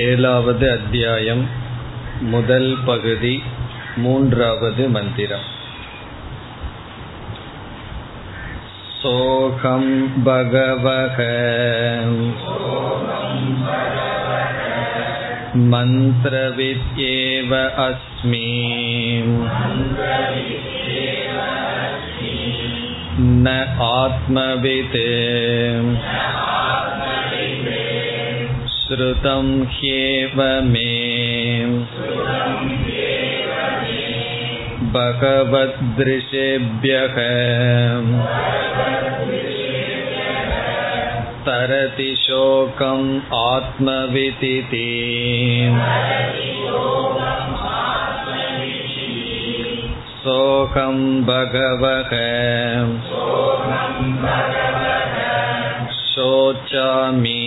ஏழாவது அத்தியாயம் முதல் பகுதி மூன்றாவது மந்திரம் सोऽहं भगवः मन्त्रविद्येव अस्मि न आत्मवित् श्रुतं ह्येव मे भगवदृशेभ्यः तरति शोकम् आत्मविदिति सोऽहं भगवः शोचामि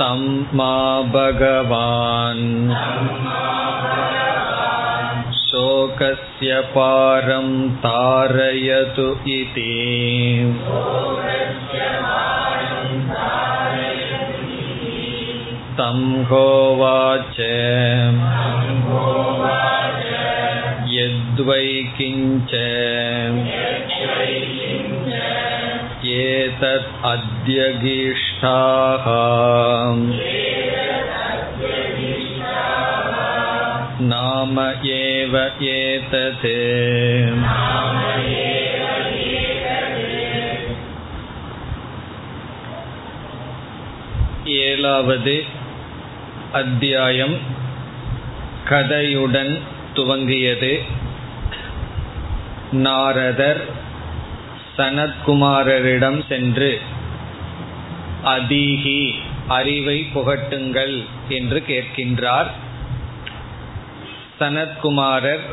तं मा भगवान् शोकस्य पारं तारयतु इति तं होवाच यद्वै किञ्च एतत् अद्यगीष्ठाः नाम एव एतत् ஏழாவது அத்தியாயம் கதையுடன் துவங்கியது நாரதர் சனத்குமாரரிடம் சென்று அதீகி அறிவை புகட்டுங்கள் என்று கேட்கின்றார். சனத்குமாரர்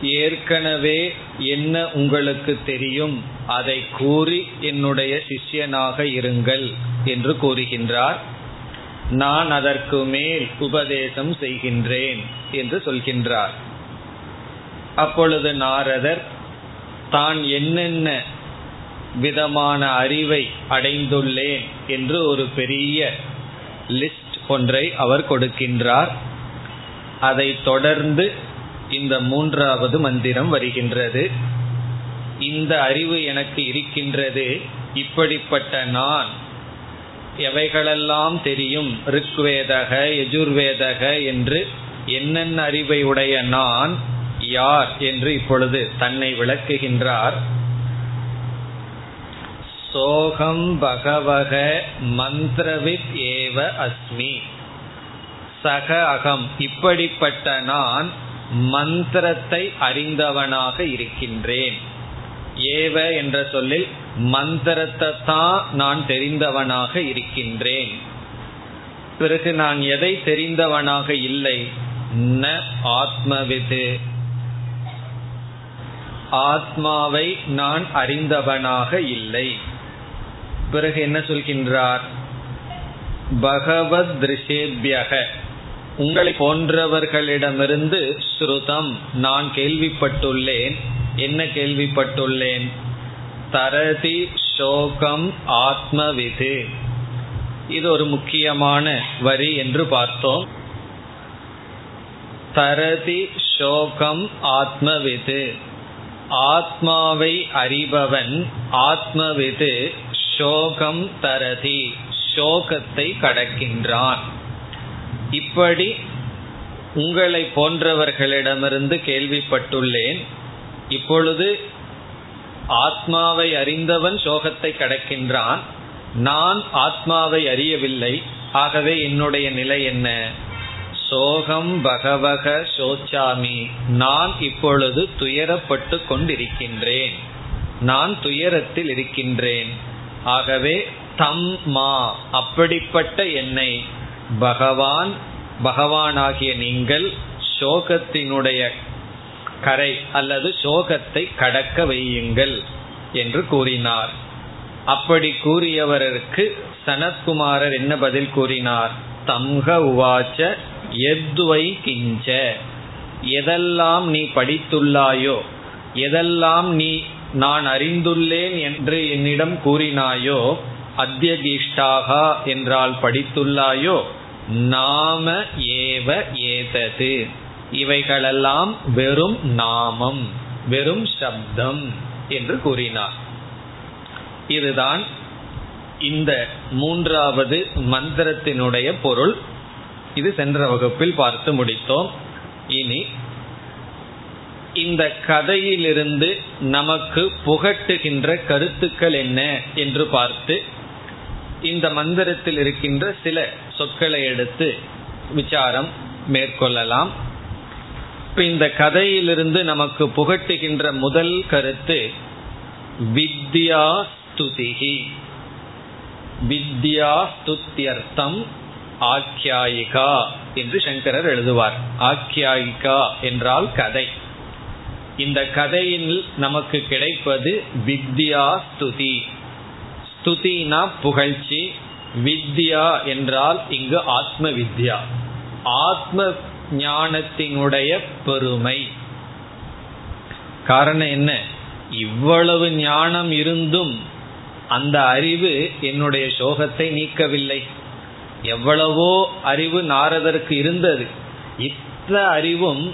ஏற்கனவே என்ன உங்களுக்கு தெரியும் அதை கூறி என்னுடைய சிஷ்யனாக இருங்கள் என்று கூறுகின்றார். நான் அதற்கு மேல் உபதேசம் செய்கின்றேன் என்று சொல்கின்றார். அப்பொழுது நாரதர் தான் என்னென்ன விதமான அறிவை அடைந்துள்ளேன் என்று ஒரு பெரிய லிஸ்ட் ஒன்றை அவர் கொடுக்கின்றார். அதை தொடர்ந்து இந்த மூன்றாவது மந்திரம் வருகின்றது. இந்த அறிவு எனக்கு இருக்கின்றது. இப்படிப்பட்ட நான் எவைகளெல்லாம் தெரியும்? ரிக்வேதக எஜுர்வேதக என்று என்னென்ன அறிவை உடைய நான் யார் என்று இப்பொழுது தன்னை விளக்குகின்றார். சோகம் பகவக மந்திரவித் ஏவ அஸ்மி. சக அகம் இப்படிப்பட்ட நான் மந்திரத்தை அறிந்தவனாக இருக்கின்றேன். ஏவ என்ற சொல்லில் மந்திரத்தை தான் நான் தெரிந்தவனாக இருக்கின்றேன். பிறகு நான் எதை தெரிந்தவனாக இல்லை? ந ஆத்மவிது. ஆத்மாவை நான் அறிந்தவனாக இல்லை. பிறகு என்ன சொல்கின்றார்? பகவத் திருஷேபியக உங்களை போன்றவர்களிடமிருந்து ஸ்ருதம் நான் கேள்விப்பட்டுள்ளேன். என்ன கேள்விப்பட்டுள்ளேன்? தரதி சோகம் ஆத்மவிது. இது ஒரு முக்கியமான வரி என்று பார்த்தோம். தரதி சோகம் ஆத்மவிது. ஆத்மாவை அறிபவன் ஆத்மவிது சோகம் தரதி சோகத்தை கடக்கின்றான். இப்படி உங்களை போன்றவர்களிடமிருந்து கேள்விப்பட்டுள்ளேன். இப்பொழுது ஆத்மாவை அறிந்தவன் சோகத்தை கடக்கின்றான். நான் ஆத்மாவை அறியவில்லை. ஆகவே என்னுடைய நிலை என்ன? சோகம் பகவக சோச்சாமி நான் இப்பொழுது துயரப்பட்டு கொண்டிருக்கின்றேன். நான் துயரத்தில் இருக்கின்றேன். ஆகவே தம் மா அப்படிப்பட்ட என்னை. பகவான் பகவானாகிய நீங்கள் சோகத்தினுடைய கரை அல்லது சோகத்தை கடக்க வையுங்கள் என்று கூறினார். அப்படி கூறியவருக்கு சனத்குமாரர் என்ன பதில் கூறினார்? தம்க உவாச்ச எத்வை கிஞ்ச. எதெல்லாம் நீ படித்துள்ளாயோ எதெல்லாம் நீ நான் அறிந்துள்ளேன் என்று என்னிடம் கூறினாயோ அத்தியகிஷ்டாகா என்றால் படித்துள்ளாயோ நாம ஏவ ஏதது. இவைகளெல்லாம் வெறும் நாமம் வெறும் சப்தம் என்று கூறினார். இதுதான் இந்த மூன்றாவது மந்திரத்தினுடைய பொருள். இது சென்ற வகுப்பில் பார்த்து முடித்தோம். இனி இந்த கதையிலிருந்து நமக்கு புகட்டுகின்ற கருத்துக்கள் என்ன என்று பார்த்து இந்த மந்திரத்தில் இருக்கின்ற சில சொற்களை எடுத்து விசாரம் மேற்கொள்ளலாம். இப்ப இந்த கதையிலிருந்து நமக்கு புகட்டுகின்ற முதல் கருத்து வித்யா ஸ்துதிகி வித்யா ஸ்துத்தியர்த்தம் ஆக்கியாயிகா என்று சங்கரர் எழுதுவார். ஆக்கியாயிகா என்றால் கதை. இந்த கதையில் நமக்கு கிடைப்பது வித்யா ஸ்துதி. ஸ்துதினா புகழ்ச்சி. வித்யா என்றால் இங்கு ஆத்ம வித்யா ஆத்ம ஞானத்தினுடைய பெருமை. காரணம் என்ன? இவ்வளவு ஞானம் இருந்தும் அந்த அறிவு என்னுடைய சோகத்தை நீக்கவில்லை. எவ்வளவோ அறிவு நாரதற்கு இருந்தது. இத்த அறிவும்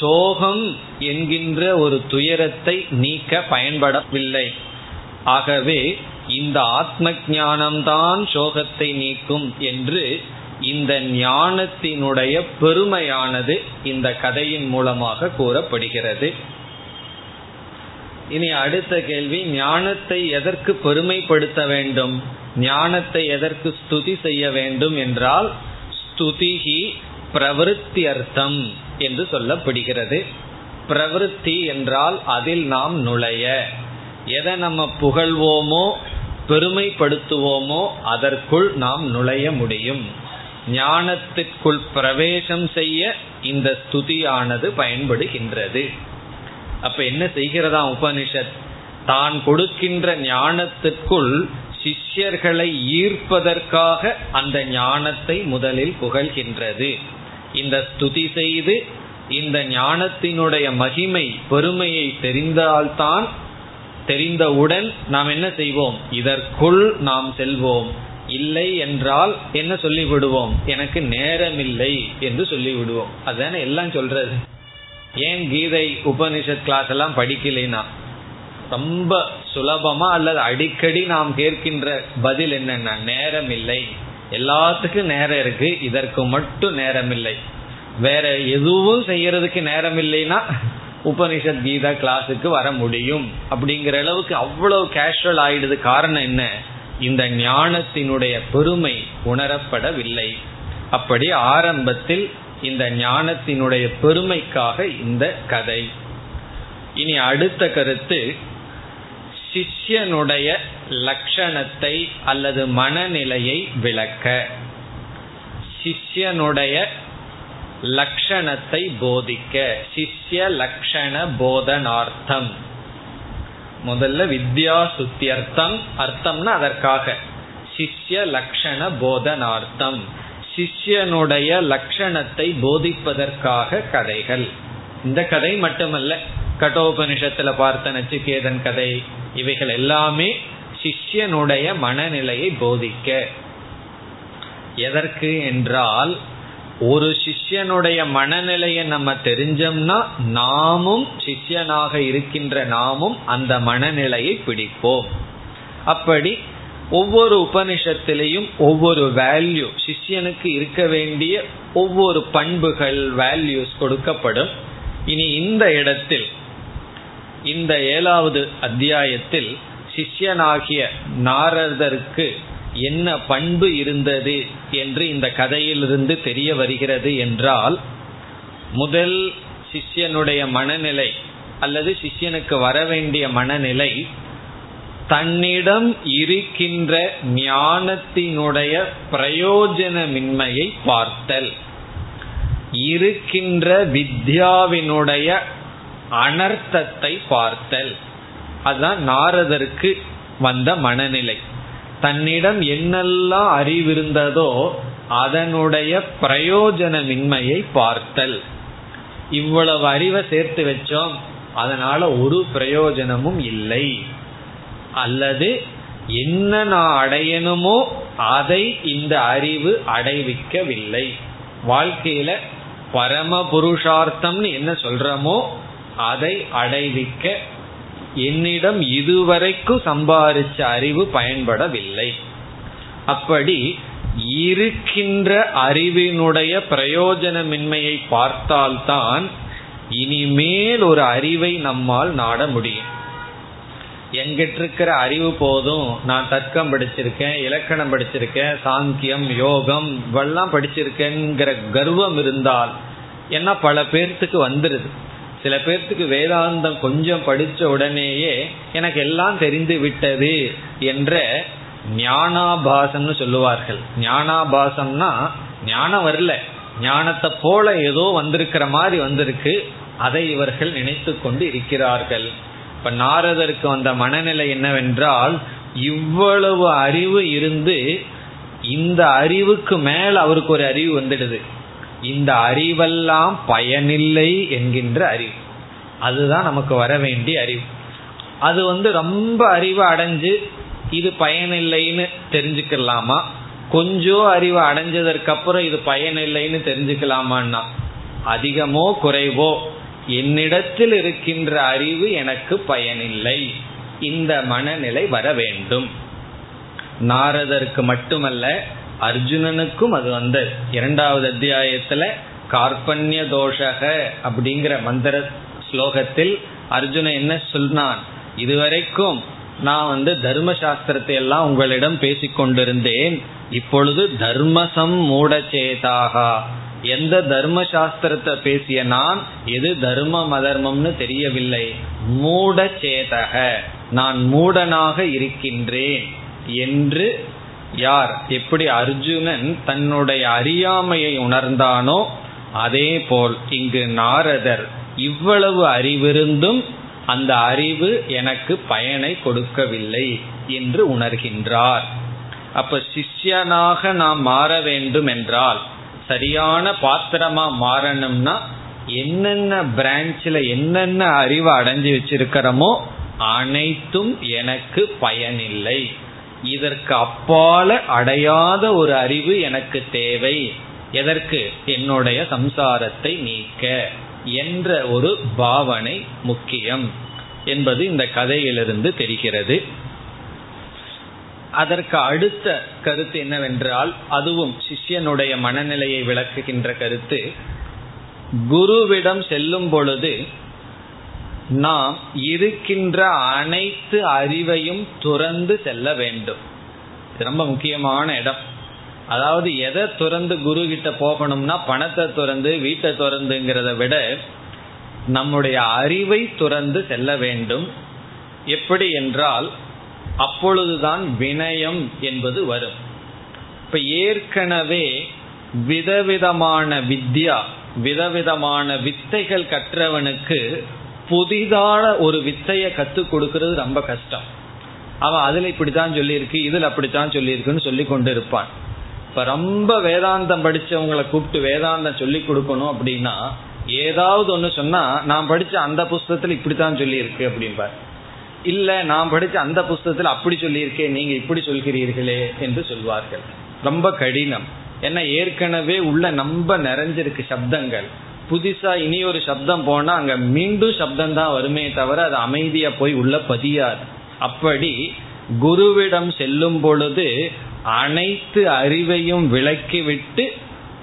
சோகம் என்கின்ற ஒரு துயரத்தை நீக்க பயன்படவில்லை. ஆகவே இந்த ஆத்ம ஞானம்தான் சோகத்தை நீக்கும் என்று இந்த ஞானத்தினுடைய பெருமையானது இந்த கதையின் மூலமாக கூறப்படுகிறது. இனி அடுத்த கேள்வி ஞானத்தை எதற்கு பெருமைப்படுத்த வேண்டும்? ஞானத்தை எதற்கு ஸ்துதி செய்ய வேண்டும் என்றால் ஸ்துதிகி பிரவருத்தி அர்த்தம் என்று சொல்லப்படுகிறது. பிரவருத்தி என்றால் அதில் நாம் நுழைய. எதை நம்ம புகழ்வோமோ பெருமைப்படுத்துவோமோ அதற்குள் நாம் நுழைய முடியும். ஞானத்திற்குள் பிரவேசம் செய்ய இந்த ஸ்துதியானது பயன்படுகின்றது. அப்ப என்ன செய்கிறதா உபனிஷத்? தான் கொடுக்கின்ற ஞானத்திற்குள் சிஷ்யர்களை ஈர்ப்பதற்காக அந்த ஞானத்தை முதலில் புகழ்கின்றது. இந்த ஸ்துதி செய்து இந்த ஞானத்தினுடைய மகிமை பெருமையை தெரிந்தால்தான் தெரிந்தவுடன் நாம் என்ன செய்வோம்? இதற்குள் நாம் செல்வோம். இல்லை என்றால் என்ன சொல்லிவிடுவோம்? எனக்கு நேரமில்லை என்று சொல்லிவிடுவோம். அதுதானே எல்லாம் சொல்றது. ஏன் கீதை உபனிஷத் கிளாஸ் எல்லாம் படிக்கலைனா ரொம்ப சுலபமா அல்லது அடிக்கடி நாம் கேட்கின்ற பதில் என்னன்னா நேரம் இல்லை எல்லாத்துக்கும் நேரம் இருக்கு. இதற்கு மட்டும் நேரம் இல்லை வேற எதுவும் செய்யறதுக்கு நேரம் இல்லைன்னா உபனிஷத் கீதா கிளாஸுக்கு வர முடியும். அப்படிங்கிற அளவுக்கு அவ்வளவு கேஷுவல் ஆயிடுது காரணம் என்ன? இந்த ஞானத்தினுடைய பெருமை உணரப்படவில்லை. அப்படி ஆரம்பத்தில் இந்த ஞானத்தினுடைய பெருமைக்காக இந்த கதை. இனி அடுத்த கருத்து சிஷ்யனுடைய லட்சணத்தை அல்லது மனநிலையை விளக்க. சிஷ்யனுடைய லட்சணத்தை போதிக்க. சிஷ்ய லட்சண போதனார்த்தம். முதல்ல வித்யா சுத்தியர்த்தம். அர்த்தம்னா அதற்காக. சிஷ்ய லட்சண போதனார்த்தம். சிஷ்யனுடைய லட்சணத்தை போதிப்பதற்காக கதைகள். இந்த கதை மட்டுமல்ல கட்டோபனிஷத்துல பார்த்த நச்சுக்கேதன் கதை இவைகள் எல்லாமே சிஷ்யனுடைய மனநிலையை போதிக்க. எதற்கு என்றால் ஒரு சிஷ்யனுடைய மனநிலையை நம்ம தெரிஞ்சோம்னா நாமும் சிஷ்யனாக இருக்கின்ற நாமும் அந்த மனநிலையை பிடிப்போம். அப்படி ஒவ்வொரு உபனிஷத்திலையும் ஒவ்வொரு வேல்யூ சிஷ்யனுக்கு இருக்க வேண்டிய ஒவ்வொரு பண்புகள் வேல்யூஸ் கொடுக்கப்படும். இனி இந்த இடத்தில் இந்த ஏழாவது அத்தியாயத்தில் சிஷ்யனாகிய நாரதருக்கு என்ன பண்பு இருந்தது என்று இந்த கதையிலிருந்து தெரிய வருகிறது என்றால் முதல் சிஷ்யனுடைய மனநிலை அல்லது சிஷ்யனுக்கு வர வேண்டிய மனநிலை தன்னிடம் இருக்கின்ற ஞானத்தினுடைய பிரயோஜனமின்மையை பார்த்தல். இருக்கின்ற வித்யாவினுடைய அனர்த்தத்தை பார்த்தல். அதுதான் நாரதருக்கு வந்த மனநிலை. தன்னிடம் என்னெல்லாம் அறிவிருந்ததோ அதனுடைய பிரயோஜனமின்மையை பார்த்தல். இவ்வளவு அறிவை சேர்த்து வச்சோம் அதனால ஒரு பிரயோஜனமும் இல்லை. அல்லது என்ன நான் அடையணுமோ அதை இந்த அறிவு அடைவிக்கவில்லை. வாழ்க்கையில பரம புருஷார்த்தம்னு என்ன சொல்றமோ அதை அடைவிக்க என்னிடம் இதுவரைக்கும் சம்பாதிச்ச அறிவு பயன்படவில்லை. அப்படி இருக்கின்ற அறிவினுடைய பிரயோஜனமின்மையை பார்த்தால்தான் இனிமேல் ஒரு அறிவை நம்மால் நாட முடியும். எங்கிட்ட இருக்கிற அறிவு போதும். நான் தர்க்கம் படிச்சிருக்கேன் இலக்கணம் படிச்சிருக்கேன் சாங்கியம் யோகம் இவெல்லாம் படிச்சிருக்கேங்கிற கர்வம் இருந்தால் ஏன்னா பல பேர்த்துக்கு வந்துடுது சில பேர்த்துக்கு வேதாந்தம் கொஞ்சம் படித்த உடனேயே எனக்கு எல்லாம் தெரிந்து விட்டது என்ற ஞானாபாசம்னு சொல்லுவார்கள். ஞானாபாசம்னா ஞானம் வரல. ஞானத்தை போல ஏதோ வந்திருக்கிற மாதிரி வந்திருக்கு. அதை இவர்கள் நினைத்து கொண்டு இருக்கிறார்கள். இப்ப நாரதருக்கு வந்த மனநிலை என்னவென்றால் இவ்வளவு அறிவு இருந்து இந்த அறிவுக்கு மேல் அவருக்கு ஒரு அறிவு வந்துடுது. இந்த அறிவெல்லாம் பயனில்லை என்கின்ற அறிவு. அதுதான் நமக்கு வர வேண்டிய அறிவு. அது வந்து ரொம்ப அறிவு அடைஞ்சு இது பயனில்லைன்னு தெரிஞ்சுக்கலாமா? கொஞ்சம் அறிவு அடைஞ்சதற்கு அப்புறம் இது பயனில்லைன்னு தெரிஞ்சுக்கலாமான்னா அதிகமோ குறைவோ என்னிடத்தில் இருக்கின்ற அறிவு எனக்கு பயனில்லை. இந்த மனநிலை வர வேண்டும். நாரதருக்கு மட்டுமல்ல அர்ஜுனனுக்கும் அது வந்தது. இரண்டாவது அத்தியாயத்துல கார்பண்ய தோஷக அப்படிங்கிற மந்திர ஸ்லோகத்தில் அர்ஜுனன் என்ன சொன்னான்? இதுவரைக்கும் நான் வந்து தர்ம சாஸ்திரத்தை எல்லாம் உங்களிடம் பேசிக்கொண்டிருந்தேன். இப்பொழுது தர்மசம் மூடச்சேதாக. எந்த தர்ம சாஸ்திரத்தை பேசிய நான் எது தர்மம் அதர்மம்னு தெரியவில்லை. மூட சேதக நான் மூடனாக இருக்கின்றேன் என்று யார் எப்படி அர்ஜுனன் தன்னுடைய அறியாமையை உணர்ந்தானோ அதே போல் இங்கு நாரதர் இவ்வளவு அறிவிருந்தும் அந்த அறிவு எனக்கு பயனை கொடுக்கவில்லை என்று உணர்கின்றார். அப்ப சிஷ்யனாக நாம் மாற வேண்டும் என்றால் சரியான பாத்திரமா மாறணும்னா என்னென்ன பிரான்ச்சில் என்னென்ன அறிவு அடைஞ்சு வச்சிருக்கிறோமோ அனைத்தும் எனக்கு பயனில்லை. இதற்கு அப்பால அடையாத ஒரு அறிவு எனக்கு தேவை. எதற்கு? என்னுடைய சம்சாரத்தை நீக்க என்ற ஒரு பாவனை முக்கியம் என்பது இந்த கதையிலிருந்து தெரிகிறது. அதற்கு அடுத்த கருத்து என்னவென்றால் அதுவும் சிஷ்யனுடைய மனநிலையை விளக்குகின்ற கருத்து. குருவிடம் செல்லும் பொழுது நாம் இருக்கின்ற அனைத்து அறிவையும் துறந்து செல்ல வேண்டும். ரொம்ப முக்கியமான இடம். அதாவது எதை துறந்து குரு கிட்ட போகணும்னா பணத்தை துறந்து வீட்டை துறந்துங்கிறத விட நம்முடைய அறிவை துறந்து செல்ல வேண்டும். எப்படி என்றால் அப்பொழுதுதான் வினயம் என்பது வரும். இப்ப ஏற்கனவே விதவிதமான வித்யா விதவிதமான வித்தைகள் கற்றவனுக்கு புதிதான ஒரு வித்தையை கற்றுக் கொடுக்கறது ரொம்ப கஷ்டம். அவன் அதுல இப்படித்தான் சொல்லியிருக்கு இதுல அப்படித்தான் சொல்லியிருக்குன்னு சொல்லி கொண்டு இருப்பான் இப்ப ரொம்ப வேதாந்தம் படித்தவங்களை கூப்பிட்டு வேதாந்தம் சொல்லி கொடுக்கணும் அப்படின்னா ஏதாவது ஒன்று சொன்னா நான் படிச்ச அந்த புஸ்தகத்துல இப்படித்தான் சொல்லியிருக்கு அப்படிம்பார். இல்ல நான் படிச்ச அந்த புஸ்தகத்துல அப்படி சொல்லியிருக்கேன் நீங்க இப்படி சொல்கிறீர்களே என்று சொல்வார்கள். ரொம்ப கடினம். ஏன்னா ஏற்கனவே உள்ள நம்ப நிறைஞ்சிருக்கு சப்தங்கள். புதுசா இனி ஒரு சப்தம் போனா அங்க மீண்டும் சப்தம் தான் வருமே தவிர அது அமைதியா போய் உள்ள பதியாது. அப்படி குருவிடம் செல்லும் பொழுது அனைத்து அறிவையும் விளக்கிவிட்டு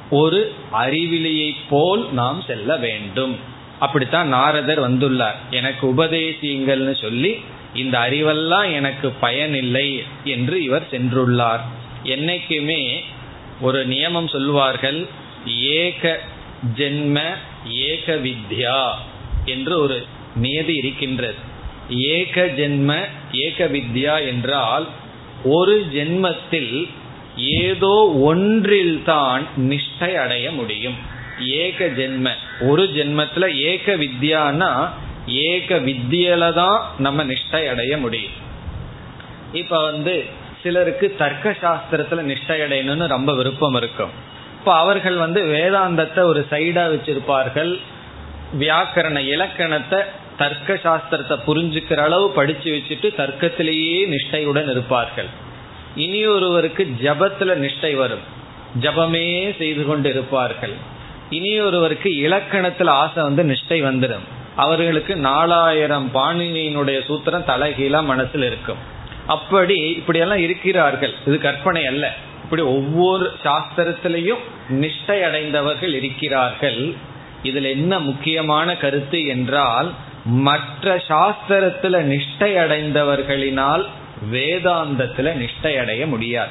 ஒரு அறிவிலியை போல் நாம் செல்ல வேண்டும். அப்படித்தான் நாரதர் வந்துள்ளார். எனக்கு உபதேசியுங்கள்னு சொல்லி இந்த அறிவெல்லாம் எனக்கு பயனில்லை என்று இவர் சென்றுள்ளார். என்னைக்குமே ஒரு நியமம் சொல்வார்கள் ஏக ஜென்ம ஏக வித்யா என்று ஒரு நியதி இருக்கின்றது. ஏக ஜென்ம ஏக வித்யா என்றால் ஒரு ஜென்மத்தில் ஏதோ ஒன்றில்தான் நிஷ்டை அடைய முடியும். ஏக ஜென்ம ஒரு ஜென்மத்தில் ஏக வித்யானா ஏக வித்தியில தான் நம்ம நிஷ்டை அடைய முடியும். இப்ப வந்து சிலருக்கு தர்க்க சாஸ்திரத்துல நிஷ்டை அடையணும்னு ரொம்ப விருப்பம் இருக்கும். இப்ப அவர்கள் வந்து வேதாந்தத்தை ஒரு சைடா வச்சிருப்பார்கள். வியாக்கரண இலக்கணத்தை தர்க்க சாஸ்திரத்தை புரிஞ்சுக்கிற அளவு படிச்சு வச்சுட்டு தர்க்கத்திலேயே நிஷ்டையுடன் இருப்பார்கள். இனி ஒருவருக்கு ஜபத்துல நிஷ்டை வரும். ஜபமே செய்து கொண்டு இருப்பார்கள். இனி ஒருவருக்கு இலக்கணத்துல ஆசை வந்து நிஷ்டை வந்துடும் அவர்களுக்கு நாலாயிரம் பாணினியினுடைய சூத்திரம் தலைகீழா மனசில் இருக்கும். அப்படி இப்படியெல்லாம் இருக்கிறார்கள். இது கற்பனை அல்ல. இப்படி ஒவ்வொரு சாஸ்திரத்திலையும் நிஷ்டை அடைந்தவர்கள் இருக்கிறார்கள். இதுல என்ன முக்கியமான கருத்து என்றால் மற்ற சாஸ்திரத்துல நிஷ்டை அடைந்தவர்களினால் வேதாந்தத்துல நிஷ்டை அடைய முடியாது.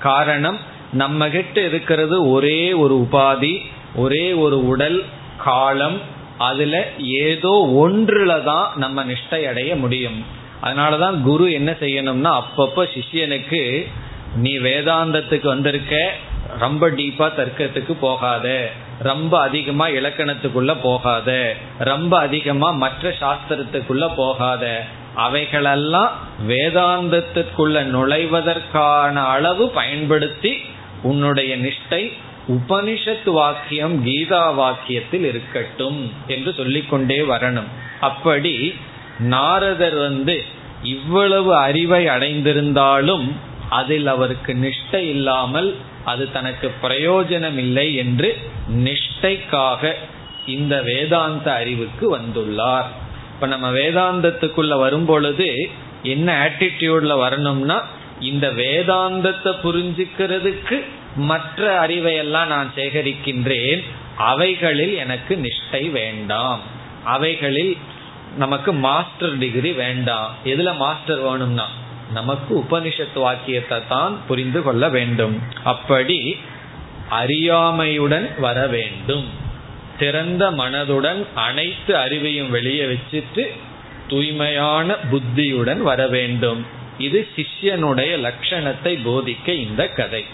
காரணம் நம்ம கிட்ட இருக்கிறது ஒரே ஒரு உபாதி ஒரே ஒரு உடல் காலம் அதுல ஏதோ ஒன்றுல தான் நம்ம நிஷ்டை அடைய முடியும். அதனாலதான் குரு என்ன செய்யணும்னா அப்பப்ப சிஷியனுக்கு நீ வேதாந்தத்துக்கு வந்திருக்க ரொம்ப டீப்பா தர்க்கத்துக்கு போகாத ரொம்ப அதிகமா இலக்கணத்துக்குள்ள போகாத ரொம்ப அதிகமா மற்ற சாஸ்திரத்துக்குள்ள போகாத அவைகளெல்லாம் வேதாந்தத்திற்குள்ள நுழைவதற்கான அளவு பயன்படுத்தி உன்னுடைய நிஷ்டை உபனிஷத் வாக்கியம் கீதா வாக்கியத்தில் இருக்கட்டும் என்று சொல்லிக்கொண்டே வரணும். அப்படி நாரதர் வந்து இவ்வளவு அறிவை அடைந்திருந்தாலும் அதில் அவருக்கு நிஷ்டை இல்லாமல் அது தனக்கு பிரயோஜனம் இல்லை என்று நிஷ்டைக்காக இந்த வேதாந்த அறிவுக்கு வந்துள்ளார். இப்ப நம்ம வேதாந்தத்துக்குள்ள வரும் பொழுது என்ன ஆட்டிடியூட்ல வரணும்னா இந்த வேதாந்தத்தை புரிஞ்சுக்கிறதுக்கு மற்ற அறிவையெல்லாம் நான் சேகரிக்கின்றேன் அவைகளில் எனக்கு நிஷ்டை வேண்டாம். அவைகளில் நமக்கு மாஸ்டர் டிகிரி வேண்டாம். எதுல மாஸ்டர் வேணும்னா நமக்கு உபனிஷத் வாக்கியத்தை தான் புரிந்து கொள்ள வேண்டும். அப்படி அறியாமையுடன் வர வேண்டும். திறந்த மனதுடன் அனைத்து அறிவையும் வெளியே வச்சுட்டு தூய்மையான புத்தியுடன் வர வேண்டும். இது சிஷ்யனுடைய லட்சணத்தை போதிக்க இந்த கதை.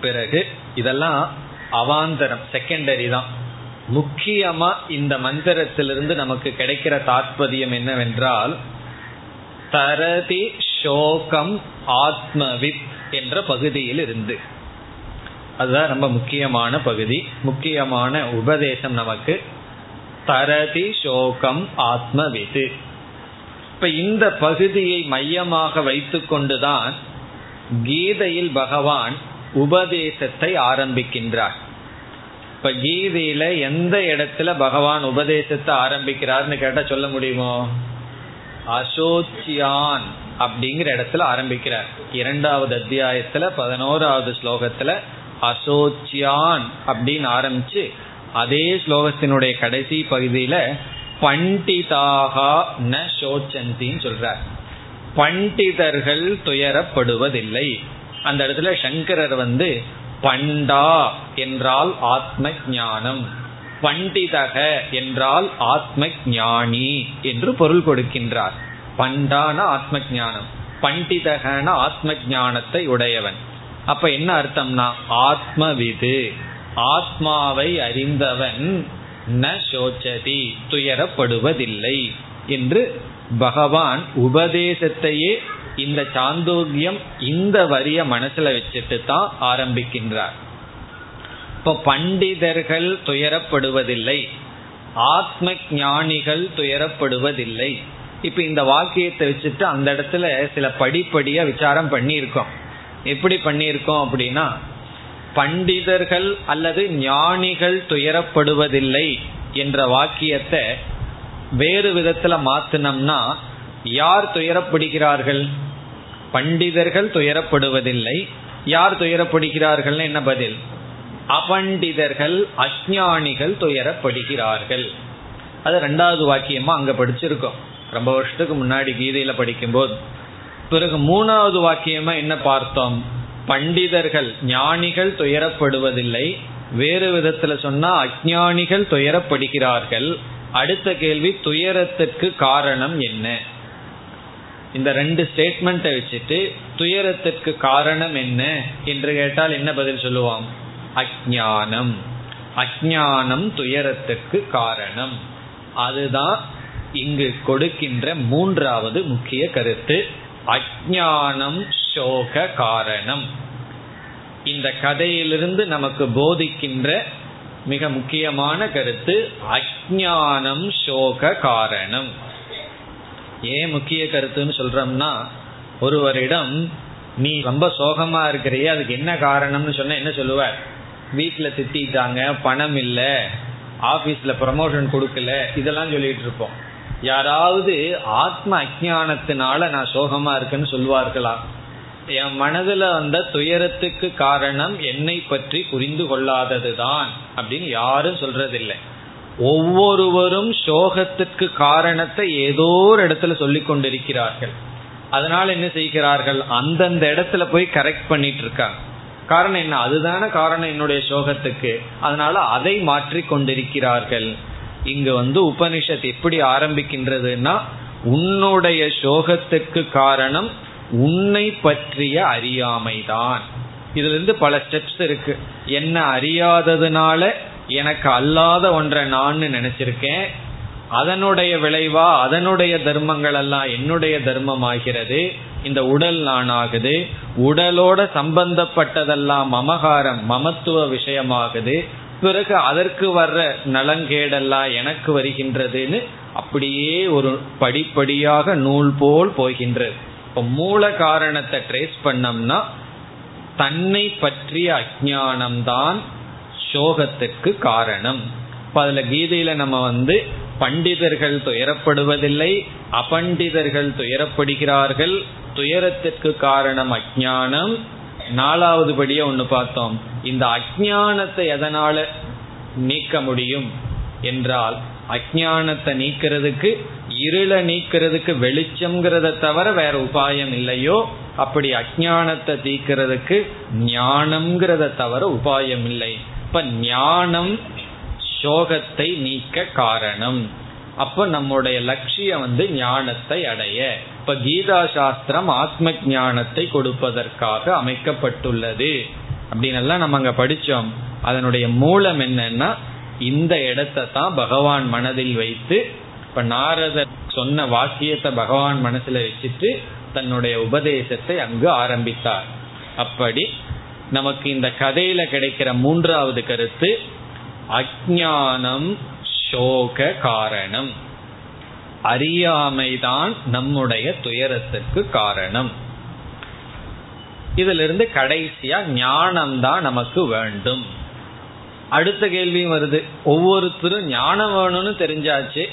பிறகு இதெல்லாம் அவாந்தரம் செகண்டரி தான். முக்கியமா இந்த மந்திரத்திலிருந்து நமக்கு கிடைக்கிற தாற்பயம் என்னவென்றால் தரதி சோகம் ஆத்மவித் என்ற பகுதியில் இருந்து அதுதான் ரொம்ப முக்கியமான பகுதி. முக்கியமான உபதேசம் நமக்கு தரதி சோகம் ஆத்மவிது. இப்ப இந்த பகுதியை மையமாக வைத்துக்கொண்டுதான் கீதையில் பகவான் உபதேசத்தை ஆரம்பிக்கின்றார். இப்ப கீதையில எந்த இடத்துல பகவான் உபதேசத்தை ஆரம்பிக்கிறார்னு கேட்டா சொல்ல முடியுமோ? அசோச்சியான் அப்படிங்கிற இடத்துல ஆரம்பிக்கிறார். இரண்டாவது அத்தியாயத்துல பதினோராவது ஸ்லோகத்துல அசோச்சியான் அப்படின்னு ஆரம்பிச்சு அதே ஸ்லோகத்தினுடைய கடைசி பகுதியில பண்டிதாகா ந சோச்சந்தின்னு சொல்றார். பண்டிதர்கள் துயரப்படுவதில்லை. அந்த இடத்துல சங்கரர் வந்து பண்டா என்றால் ஆத்ம ஞானம் பண்டிதக என்றால் ஆத்ம ஞானி என்று பொருள் கொடுக்கின்றார். பண்டான ஆத்ம ஞானம் பண்டிதகன ஆத்ம ஞானத்தை உடையவன். அப்ப என்ன அர்த்தம்னா ஆத்மவிது ஆத்மாவை அறிந்தவன் ந சோச்சதி துயரப்படுவதில்லை என்று பகவான் உபதேசத்தையே இந்த சாந்தோக்கியம் இந்த வரிய மனசுல வச்சுட்டு தான் ஆரம்பிக்கின்றார். இப்ப பண்டிதர்கள் துயரப்படுவதில்லை. ஆத்ம ஞானிகள் துயரப்படுவதில்லை. இப்ப இந்த வாக்கியத்தை வச்சுட்டு அந்த இடத்துல சில படிப்படியா விசாரம் பண்ணியிருக்கோம். எப்படி பண்ணியிருக்கோம் அப்படின்னா பண்டிதர்கள் அல்லது ஞானிகள் துயரப்படுவதில்லை என்ற வாக்கியத்தை வேறு விதத்துல மாத்தினோம்னா யார் துயரப்படுகிறார்கள்? பண்டிதர்கள் துயரப்படுவதில்லை. யார் துயரப்படுகிறார்கள் என்ன பதில்? அபண்டிதர்கள் அஜானிகள் துயரப்படுகிறார்கள். அது ரெண்டாவது வாக்கியமா அங்க படிச்சிருக்கோம். ரொம்ப வருஷத்துக்கு முன்னாடி கீதையில படிக்கும்போது. பிறகு மூணாவது வாக்கியமா என்ன பார்த்தோம்? பண்டிதர்கள் ஞானிகள் துயரப்படுவதில்லை. வேறு விதத்துல சொன்னா அஜானிகள் துயரப்படுகிறார்கள். அடுத்த கேள்வி துயரத்துக்கு காரணம் என்ன? இந்த ரெண்டு ஸ்டேட்மெண்ட்டை வச்சுட்டு துயரத்திற்கு காரணம் என்ன என்று கேட்டால் என்ன பதில் சொல்லுவான் அஜானம் அஜானம் துயரத்துக்கு காரணம். அதுதான் இங்கு கொடுக்கின்ற மூன்றாவது முக்கிய கருத்து. அஜானம் சோக காரணம். இந்த கதையிலிருந்து நமக்கு போதிக்கின்ற மிக முக்கியமான கருத்து அஜானம் சோக காரணம். ஏன் முக்கிய கருத்துன்னு சொல்றோம்னா ஒருவரிடம் நீ ரொம்ப சோகமா இருக்கிறிய அதுக்கு என்ன காரணம்னு சொன்ன என்ன சொல்லுவார் வீட்டுல திட்டாங்க பணம் இல்ல ஆபீஸ்ல ப்ரமோஷன் கொடுக்கல இதெல்லாம் சொல்லிட்டு இருப்போம். யாராவது ஆத்ம அஜானத்தினால நான் சோகமா இருக்குன்னு சொல்லுவார்களா? என் மனதுல வந்த துயரத்துக்கு காரணம் என்னை பற்றி புரிந்து கொள்ளாததுதான் அப்படின்னு யாரும் சொல்றதில்லை. ஒவ்வொருவரும் சோகத்திற்கு காரணத்தை ஏதோ ஒரு இடத்துல சொல்லி கொண்டிருக்கிறார்கள். அதனால என்ன செய்கிறார்கள்? அந்தந்த இடத்துல போய் கரெக்ட் பண்ணிட்டு இருக்காங்க. காரணம் என்ன? அதுதானே காரணம் என்னுடைய சோகத்துக்கு. அதனால அதை மாற்றி கொண்டிருக்கிறார்கள். இங்கு வந்து உபனிஷத் எப்படி ஆரம்பிக்கின்றதுன்னா உன்னுடைய சோகத்துக்கு காரணம் உன்னை பற்றிய அறியாமைதான். இதுல இருந்து பல ஸ்டெப்ஸ் இருக்கு. என்ன அறியாததுனால எனக்கு அல்லாத ஒன்றை நான் நினைச்சிருக்கேன். அதனுடைய விளைவா அதனுடைய தர்மங்கள் எல்லாம் என்னுடைய தர்மம் ஆகிறது இந்த உடல் நான் ஆகுது உடலோட சம்பந்தப்பட்டதெல்லாம் மமகாரம் மமத்துவ விஷயமாகுது. பிறகு அதற்கு வர்ற நலங்கேடெல்லாம் எனக்கு வருகின்றதுன்னு அப்படியே ஒரு படிப்படியாக நூல் போல் போகின்றது. இப்போ மூல காரணத்தை ட்ரேஸ் பண்ணோம்னா தன்னை பற்றிய அஜானம்தான் சோகத்துக்கு காரணம். இப்போ அதில் கீதையில நம்ம வந்து பண்டிதர்கள் துயரப்படுவதில்லை அபண்டிதர்கள் துயரப்படுகிறார்கள் துயரத்திற்கு காரணம் அஜானம் நாலாவது படியா ஒன்று பார்த்தோம். இந்த அஜானத்தை எதனால நீக்க முடியும் என்றால் அஜானத்தை நீக்கிறதுக்கு இருளை நீக்கிறதுக்கு வெளிச்சம்ங்கிறத தவிர வேற உபாயம் இல்லையோ அப்படி அஜானத்தை தீக்கிறதுக்கு ஞானம்ங்கிறத தவிர உபாயம் இல்லை. இப்ப ஞானம் சோகத்தை நீக்க காரணம். அப்ப நம்முடைய லட்சியம் வந்து ஞானத்தை அடைய. இப்ப கீதா சாஸ்திரம் ஆத்ம ஞானத்தை கொடுப்பதற்காக அமைக்கப்பட்டுள்ளது. அப்படின்னு நம்ம அங்க படிச்சோம். அதனுடைய மூலம் என்னன்னா இந்த இடத்தை தான் பகவான் மனதில் வைத்து இப்ப நாரதர் சொன்ன வாக்கியத்தை பகவான் மனசுல வச்சுட்டு தன்னுடைய உபதேசத்தை அங்கு ஆரம்பித்தார். அப்படி நமக்கு இந்த கதையில கிடைக்கிற மூன்றாவது கருத்து அஜானம் சோக காரணம். அறியாமைதான் நம்முடைய துயரத்துக்கு காரணம். இதிலிருந்து கடைசியா ஞானம் தான் நமக்கு வேண்டும். அடுத்த கேள்வியும் வருது. ஒவ்வொருத்தரும் ஞானம் வேணும்னு தெரிஞ்சாச்சு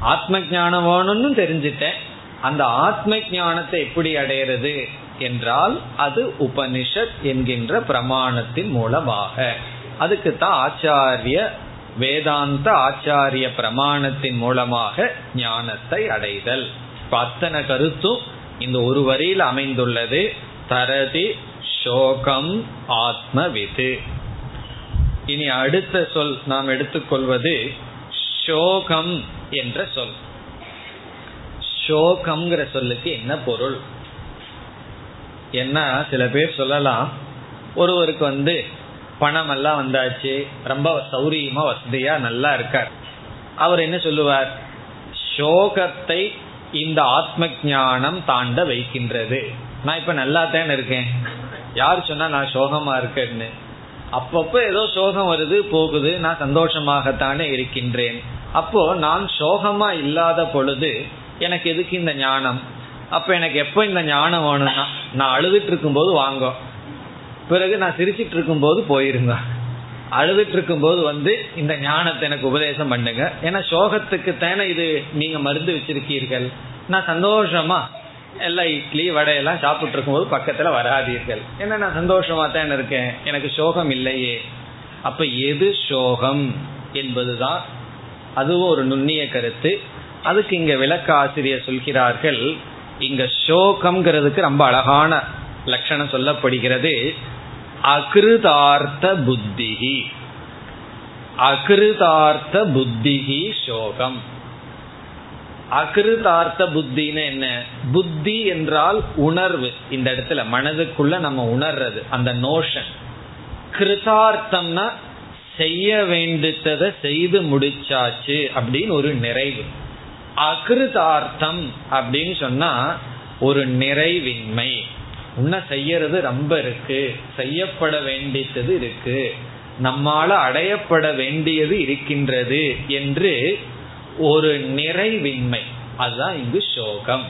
ஆத்ம ஞானம் வேணும்னு தெரிஞ்சிட்டேன். அந்த ஆத்ம ஞானத்தை எப்படி அடையிறது? என்றால் அது உபனிஷத் என்கின்ற பிரமாணத்தின் மூலமாக. அதுக்கு தான் ஆச்சாரிய வேதாந்த ஆச்சாரிய பிரமாணத்தின் மூலமாக ஞானத்தை அடைதல். அத்தனை கருத்தும் இந்த ஒரு வரியில் அமைந்துள்ளது. தரதி சோகம் ஆத்மவிது. இனி அடுத்த சொல் நாம் எடுத்துக்கொள்வது சோகம் என்ற சொல். சோகம்ங்கிற சொல்லுக்கு என்ன பொருள்? என்ன சில பேர் சொல்லலாம் ஒருவருக்கு வந்து பணம் எல்லாம் வந்தாச்சு ரொம்ப சௌரியமா வசதியா நல்லா இருக்கார். அவர் என்ன சொல்லுவார்? சோகத்தை இந்த ஆத்ம ஞானம் தாண்ட வைக்கின்றது. நான் இப்ப நல்லா தானே இருக்கேன். யார் சொன்னா நான் சோகமா இருக்கேன்னு? அப்பப்போ ஏதோ சோகம் வருது போகுது நான் சந்தோஷமாகத்தானே இருக்கின்றேன். அப்போ நான் சோகமா இல்லாத பொழுது எனக்கு எதுக்கு இந்த ஞானம்? அப்ப எனக்கு எப்போ இந்த ஞானம் வேணும்னா நான் அழுதுட்டு இருக்கும் போது வாங்கும் பிறகு நான் சிரிச்சிட்டு இருக்கும் போது போயிருங்க. அழுதுட்டு இருக்கும் போது வந்து இந்த ஞானத்தை எனக்கு உபதேசம் பண்ணுங்க. ஏன்னா சோகத்துக்கு தானே இது நீங்க மருந்து வச்சிருக்கீர்கள். நான் சந்தோஷமா எல்லாம் இட்லி வடையெல்லாம் சாப்பிட்டு இருக்கும்போது பக்கத்துல வராதீர்கள். ஏன்னா நான் சந்தோஷமா தான் இருக்கேன். எனக்கு சோகம் இல்லையே. அப்ப எது சோகம் என்பதுதான். அதுவும் ஒரு நுண்ணிய கருத்து. அதுக்கு இங்க விளக்க ஆசிரியர் சொல்கிறார்கள். இங்க சோகம்ங்கிறதுக்கு ரொம்ப அழகான லட்சணம் சொல்லப்படுகிறது. அகிருதார்த்த புத்திகி அகிருதார்த்த புத்திகி சோகம். அகிருதார்த்த புத்தின்னு என்ன? புத்தி என்றால் உணர்வு. இந்த இடத்துல மனதுக்குள்ள நம்ம உணர்றது அந்த நோஷன் கிருதார்த்தம்னா செய்ய வேண்டித்ததை செய்து முடிச்சாச்சு அப்படின்னு ஒரு நிறைவு. அகிருதார்த்தம் அப்படின்னு சொன்னா ஒரு நிறைவின்மை. உன்ன செய்யறது ரொம்ப இருக்கு. செய்யப்பட வேண்டியது இருக்கு. நம்மால அடையப்பட வேண்டியது இருக்கின்றது என்று ஒரு நிறைவின்மை. அதுதான் இங்கு சோகம்.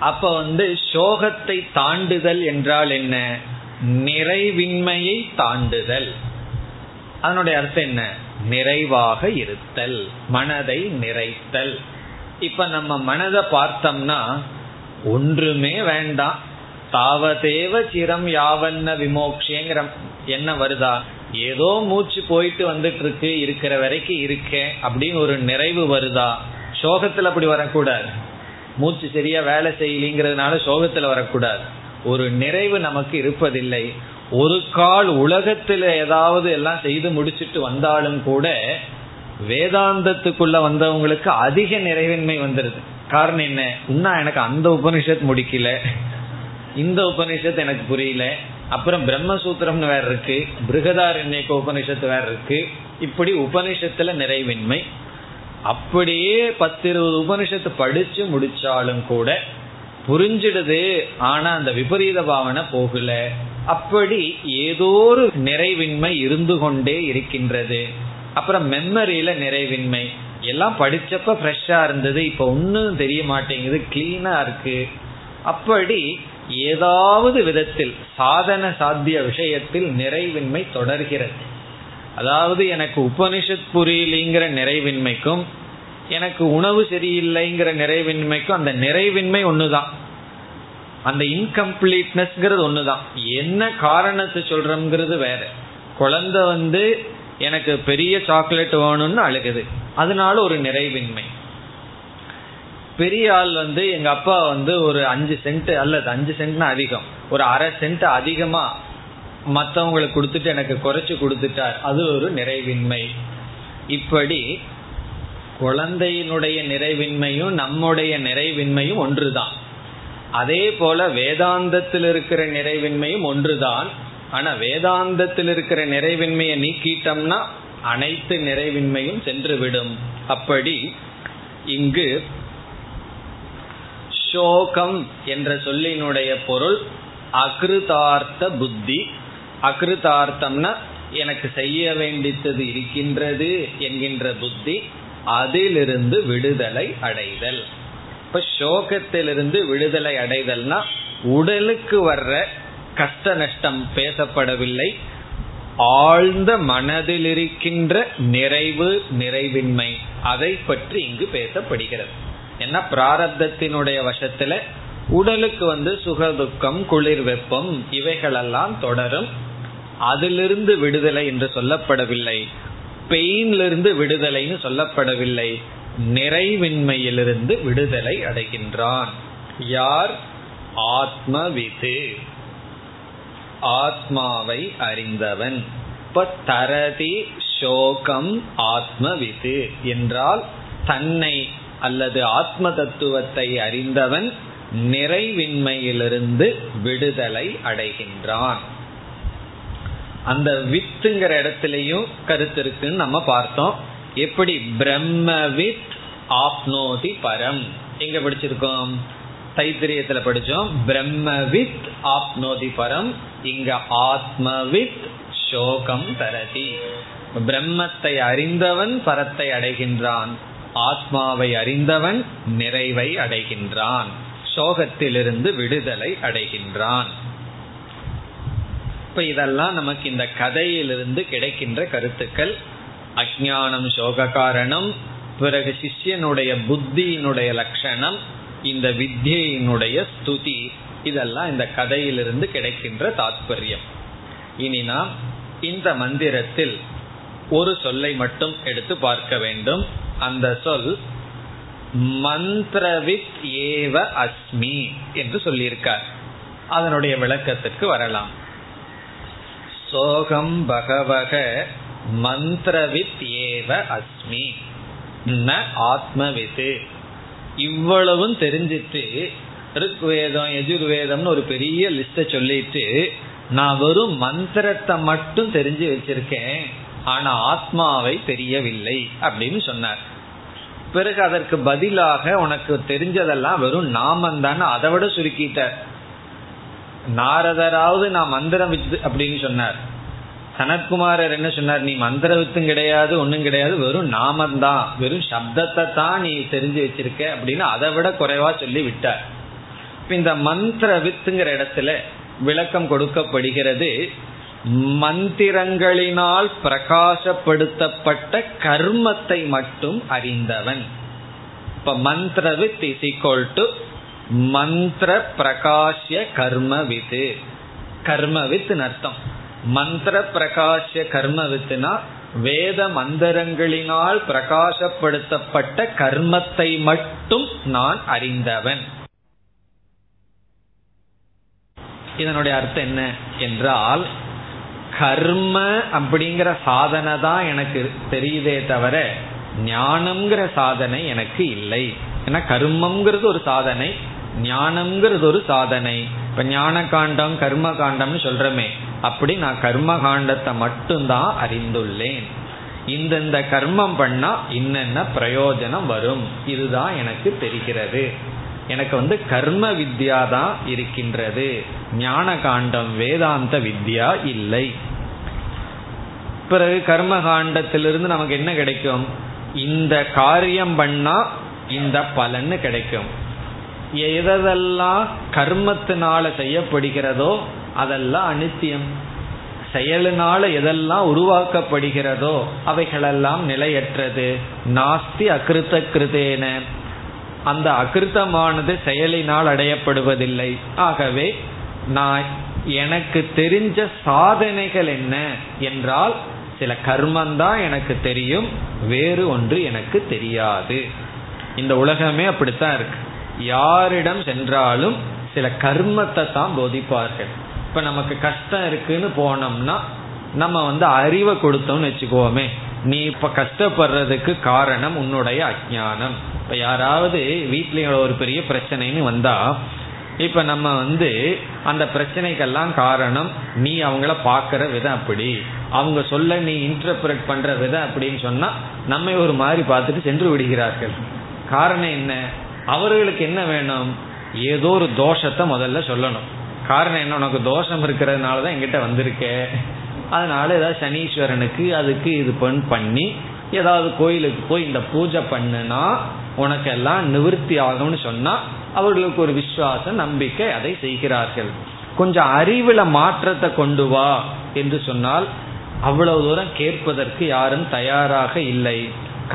அப்ப வந்து சோகத்தை தாண்டுதல் என்றால் என்ன? நிறைவின்மையை தாண்டுதல். அதனுடைய அர்த்தம் என்ன? நிறைவாக இருத்தல் மனதை நிறைத்தல். இப்ப நம்ம மனதை பார்த்தோம்னா ஒன்றுமே வேண்டாம். தாவதேவ சிரம் யாவன்ன விமோக்ஷேங்கிற என்ன வருதா? ஏதோ மூச்சு போயிட்டு வந்துட்டு இருக்கு இருக்கிற வரைக்கும் இருக்கேன் அப்படின்னு ஒரு நிறைவு வருதா? சோகத்துல அப்படி வரக்கூடாது. மூச்சு சரியா வேலை செய்யலிங்கிறதுனால சோகத்துல வரக்கூடாது. ஒரு நிறைவு நமக்கு இருப்பதில்லை. ஒரு கால் உலகத்துல ஏதாவது எல்லாம் செய்து முடிச்சிட்டு வந்தாலும் கூட வேதாந்தத்துக்குள்ள வந்தவங்களுக்கு அதிக நிறைவின்மை வந்துடுது காரணம் என்ன? இன்னும் எனக்கு அந்த உபனிஷத் முடிக்கல. இந்த உபனிஷத் எனக்கு புரியல. அப்புறம் பிரம்மசூத்திரம்னு வேற இருக்கு. பிருகதாரண்யக்க உபனிஷத்து வேற இருக்கு. இப்படி உபனிஷத்துல நிறைவின்மை. அப்படியே பத்து இருபது உபனிஷத்து படிச்சு முடிச்சாலும் கூட புரிஞ்சிடுது. ஆனா அந்த விபரீத பாவனை போகல. அப்படி ஏதோ ஒரு நிறைவின்மை இருந்து கொண்டே இருக்கின்றது. அப்புறம் மெமரியில நிறைவின்மை. எல்லாம் படிச்சப்ப ஃப்ரெஷ்ஷா இருந்தது இப்ப ஒன்னும் தெரிய மாட்டேங்குது கிளீனா இருக்கு. அப்படி ஏதாவது விதத்தில் சாதன சாத்திய விஷயத்தில் நிறைவின்மை தொடர்கிறது. அதாவது எனக்கு உபனிஷத் புரியலிங்கிற நிறைவின்மைக்கும் எனக்கு உணவு சரியில்லைங்கிற நிறைவின்மைக்கும் அந்த நிறைவின்மை ஒண்ணுதான். அந்த இன்கம்ப்ளீட்னஸ்ங்கிறது ஒண்ணுதான். என்ன காரணத்தை சொல்றோம்ங்கிறது வேற. குழந்தை வந்து எனக்கு பெரிய சாக்லேட் வேணும்னு அழுகுது. அதனால ஒரு நிறைவின்மை. பெரிய ஆள் வந்து எங்க அப்பா வந்து ஒரு அஞ்சு சென்ட் அல்லது அஞ்சு சென்ட்னா அதிகம். ஒரு அரை சென்ட் அதிகமா மற்றவங்களுக்கு கொடுத்துட்டு எனக்கு குறைச்சு கொடுத்துட்டார். அது ஒரு நிறைவின்மை. இப்படி குழந்தையினுடைய நிறைவின்மையும் நம்முடைய நிறைவின்மையும் ஒன்றுதான். அதே போல வேதாந்தத்தில் இருக்கிற நிறைவின்மையும் ஒன்றுதான். ஆனா வேதாந்தத்தில் இருக்கிற நிறைவின்மையை நீக்கிட்டோம்னா அனைத்து நிறைவின்மையும் சென்றுவிடும். அப்படி இங்கு சோகம் என்ற சொல்லினுடைய பொருள் அகிருதார்த்த புத்தி. அகிருதார்த்தம்னா எனக்கு செய்ய வேண்டித்தது இருக்கின்றது என்கின்ற புத்தி அதிலிருந்து விடுதலை அடைதல். இப்ப சோகத்திலிருந்து விடுதலை அடைதல்னா உடலுக்கு வர்ற கஷ்ட நஷ்டம் பேசப்படவில்லை. ஆழ்ந்த மனதில் இருக்கின்ற நிறைவு நிறைவின்மை அதை பற்றி இங்கு பேசப்படுகிறது. ஏன்னா பிராரப்தத்தினுடைய வசத்துல உடலுக்கு வந்து சுகதுக்கம் குளிர் வெப்பம் இவைகளெல்லாம் தொடரும். அதிலிருந்து விடுதலை என்று சொல்லப்படவில்லை. பெயின்லிருந்து விடுதலைன்னு சொல்லப்படவில்லை. நிறைவின்மையிலிருந்து விடுதலை அடைகின்றான். யார்? ஆத்மவிது. ஆத்மாவை அறிந்தவன். இப்ப தரதி சோகம் ஆத்மவிது என்றால் தன்னை அல்லது ஆத்ம தத்துவத்தை அறிந்தவன் நிறைவின்மையிலிருந்து விடுதலை அடைகின்றான். அந்த வித்துங்கிற இடத்துலயும் கருத்து இருக்குன்னு நம்ம பார்த்தோம். எப்படி பிரம்மவித் ஆப்னோதி பரம்? எங்க படிச்சிருக்கோம்? தைத்திரியத்துல படிச்சோம். பிரம்மவித் ஆப்னோதி பரம் இங்க ஆத்மவித் சோகம் தரதி. பிரம்மத்தை அறிந்தவன் பரத்தை அடைகின்றான். ஆத்மாவை அறிந்தவன் நிறைவை அடைகின்றான். சோகத்திலிருந்து விடுதலை அடைகின்றான். இப்ப இதெல்லாம் நமக்கு இந்த கதையிலிருந்து கிடைக்கின்ற கருத்துக்கள். அஜானம் சோக காரணம் பிறகு சிஷ்யனுடைய புத்தியினுடைய லட்சணம் இந்த வித்யினுடைய ஸ்துதி இதெல்லாம் இந்த கதையிலிருந்து கிடைக்கின்ற தாத்பரியம். இனி நாம் இந்த மந்திரத்தில் ஒரு சொல்லை மட்டும் எடுத்து பார்க்க வேண்டும். அந்த சொல் மந்திரவித் ஏவ அஸ்மி என்று சொல்லியிருக்கார். அதனுடைய விளக்கத்திற்கு வரலாம். சோகம் பகவக மந்திரவித் ஏவ அஸ்மி. ந ஆத்மவித்து. இவ்வளவும் தெரிஞ்சிட்டு ருக்வேதம் எஜுர்வேதம்னு ஒரு பெரிய லிஸ்ட சொல்லிட்டு நான் வெறும் மந்திரத்தை மட்டும் தெரிஞ்சு வச்சிருக்கேன் ஆனா ஆத்மாவை தெரியவில்லை அப்படின்னு சொன்னார். பிறகு அதற்கு பதிலாக உனக்கு தெரிஞ்சதெல்லாம் வெறும் நாமம் தானே அதை விட சுருக்கிட்ட. நாரதராவது நான் மந்திரம் அப்படின்னு சொன்னார். சனத்குமாரர் என்ன சொன்னார்? நீ மந்திரத்தும் கிடையாது ஒன்றும் கிடையாது வெறும் நாமந்தான் வெறும் சப்தத்தை தான் நீ தெரிஞ்சு வச்சிருக்க அப்படின்னு அதை விட குறைவா சொல்லி விட்டார். இந்த மந்திர வித்துங்கிற இடத்துல விளக்கம் கொடுக்கப்படுகிறது மந்திரங்களினால் பிரகாசப்படுத்தப்பட்ட கர்மத்தை மட்டும் அறிந்தவன். இப்ப மந்திரவித் இஸ் ஈக்வல் டு மந்திர பிரகாஷ்ய கர்மவித்து கர்மவித் அர்த்தம். மந்திர பிரகாஷ்ய கர்மவித்துனா வேத மந்திரங்களினால் பிரகாசப்படுத்தப்பட்ட கர்மத்தை மட்டும் நான் அறிந்தவன். இதனுடைய அர்த்தம் என்ன என்றால் கர்ம அப்படிங்கிற சாதனை தான் எனக்கு தெரியுதே தவிர ஞானம்ங்கிற சாதனை எனக்கு இல்லை. ஏன்னா கர்மம்ங்கிறது ஒரு சாதனை ஞானம்ங்கிறது ஒரு சாதனை. இப்ப ஞான காண்டம் கர்ம காண்டம்னு சொல்றமே அப்படி நான் கர்ம காண்டத்தை மட்டும்தான் அறிந்துள்ளேன். இந்தந்த கர்மம் பண்ணா இன்னென்ன பிரயோஜனம் வரும்? இதுதான் எனக்கு தெரிகிறது. எனக்கு வந்து கர்ம வித்யா தான் இருக்கின்றது. ஞான காண்டம் வேதாந்த வித்யா இல்லை. பிறகு கர்ம காண்டத்திலிருந்து நமக்கு என்ன கிடைக்கும்? இந்த காரியம் பண்ணா இந்த பலன்னு கிடைக்கும். எதெல்லாம் கர்மத்தினால செய்யப்படுகிறதோ அதெல்லாம் அனித்தியம். செயலினால எதெல்லாம் உருவாக்கப்படுகிறதோ அவைகளெல்லாம் நிலையற்றது. நாஸ்தி அகிருத்த கிருதேன அந்த அகிருத்தமானது செயலினால் அடையப்படுவதில்லை. ஆகவே நான் எனக்கு தெரிஞ்ச சாதனைகள் என்ன என்றால் சில கர்மந்தான் எனக்கு தெரியும் வேறு ஒன்று எனக்கு தெரியாது. இந்த உலகமே அப்படித்தான் இருக்கு. யாரிடம் சென்றாலும் சில கர்மத்தை தான் போதிப்பார்கள். இப்ப நமக்கு கஷ்டம் இருக்குன்னு போனோம்னா நம்ம வந்து அறிவை கொடுத்தோம்னு வச்சுக்கோமே. நீ இப்ப கஷ்டப்படுறதுக்கு காரணம் உன்னுடைய அஜானம் இப்ப யாராவது வீட்ல ஒரு பெரிய பிரச்சனைன்னு வந்தா இப்ப நம்ம வந்து அந்த பிரச்சனைக்கெல்லாம் காரணம் நீ அவங்கள பாக்குற விதம் அப்படி. அவங்க சொல்ல நீ இன்டர்பிரட் பண்ற விதம் அப்படின்னு சொன்னா நம்ம ஒரு மாதிரி பார்த்துட்டு சென்று விடுகிறார்கள். காரணம் என்ன? அவர்களுக்கு என்ன வேணும்? ஏதோ ஒரு தோஷத்தை முதல்ல சொல்லணும். காரணம் என்ன? உனக்கு தோஷம் இருக்கிறதுனால தான் எங்கிட்ட வந்திருக்க. அதனால ஏதாவது சனீஸ்வரனுக்கு அதுக்கு இது பண்ணி ஏதாவது கோயிலுக்கு போய் இந்த பூஜை பண்ணுனா உனக்கு எல்லாம் நிவர்த்தி ஆகும்னு சொன்னா அவர்களுக்கு ஒரு விசுவாசம் நம்பிக்கை அதை செய்கிறார்கள். கொஞ்சம் அறிவுல மாற்றத்தை கொண்டு வா என்று சொன்னால் அவ்வளவு தூரம் கேட்பதற்கு யாரும் தயாராக இல்லை.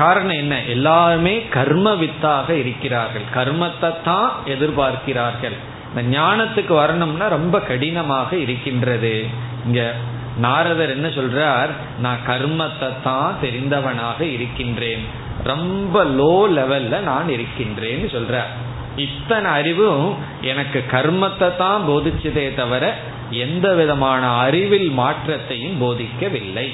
காரணம் என்ன? எல்லாருமே கர்ம வித்தாக இருக்கிறார்கள். கர்மத்தை தான் எதிர்பார்க்கிறார்கள். இந்த ஞானத்துக்கு வரணும்னா ரொம்ப கடினமாக இருக்கின்றது. இங்க நாரதர் என்ன சொல்றார்? நான் கர்மத்தை தான் தெரிந்தவனாக இருக்கின்றேன். ரொம்ப லோ லெவல்ல நான் இருக்கின்றேன்னு சொல்றார். இத்தனை அறிவும் எனக்கு கர்மத்தை தான் போதிச்சதே தவிர எந்த விதமான அறிவில் மாற்றத்தையும் போதிக்கவில்லை.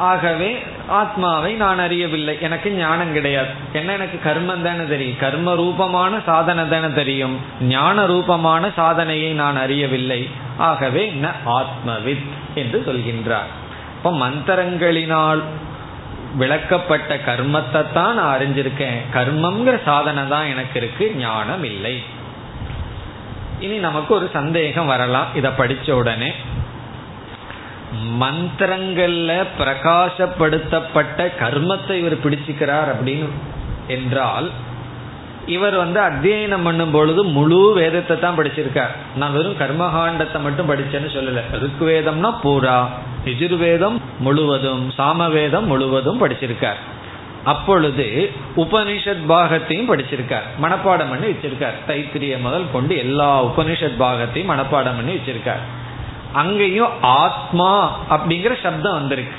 ஆகவே ஆத்மாவை நான் அறியவில்லை. எனக்கு ஞானம் கிடையாது. என்ன எனக்கு கர்மம் தானே தெரியும்? கர்ம ரூபமான சாதனை தானே தெரியும். ஞான ரூபமான சாதனையை நான் அறியவில்லை. ஆகவே ந ஆத்மவித் என்று சொல்கின்றார். இப்ப மந்திரங்களினால் விளக்கப்பட்ட கர்மத்தை தான் நான் அறிஞ்சிருக்கேன். கர்மம்ங்கிற சாதனை தான் எனக்கு இருக்கு. ஞானம் இல்லை. இனி நமக்கு ஒரு சந்தேகம் வரலாம். இதை படிச்ச உடனே. மந்திரங்கள்ல பிரகாசப்படுத்தப்பட்ட கர்மத்தை இவர் பிடிச்சுக்கிறார் அப்படின்னு என்றால் இவர் வந்து அத்தியனம் பண்ணும் பொழுது முழு வேதத்தை தான் படிச்சிருக்கார். நான் வெறும் கர்மகாண்டத்தை மட்டும் படிச்சேன்னு சொல்லல. ருக்குவேதம்னா பூரா எஜுர்வேதம் முழுவதும் சாமவேதம் முழுவதும் படிச்சிருக்கார். அப்பொழுது உபனிஷத் பாகத்தையும் படிச்சிருக்கார். மனப்பாடம் பண்ணி வச்சிருக்கார். தைத்திரிய முதல் கொண்டு எல்லா உபனிஷத் பாகத்தையும் மனப்பாடம் பண்ணி வச்சிருக்கார். அங்கேயும் ஆத்மா அப்படிங்கிற சப்தம் வந்திருக்கு.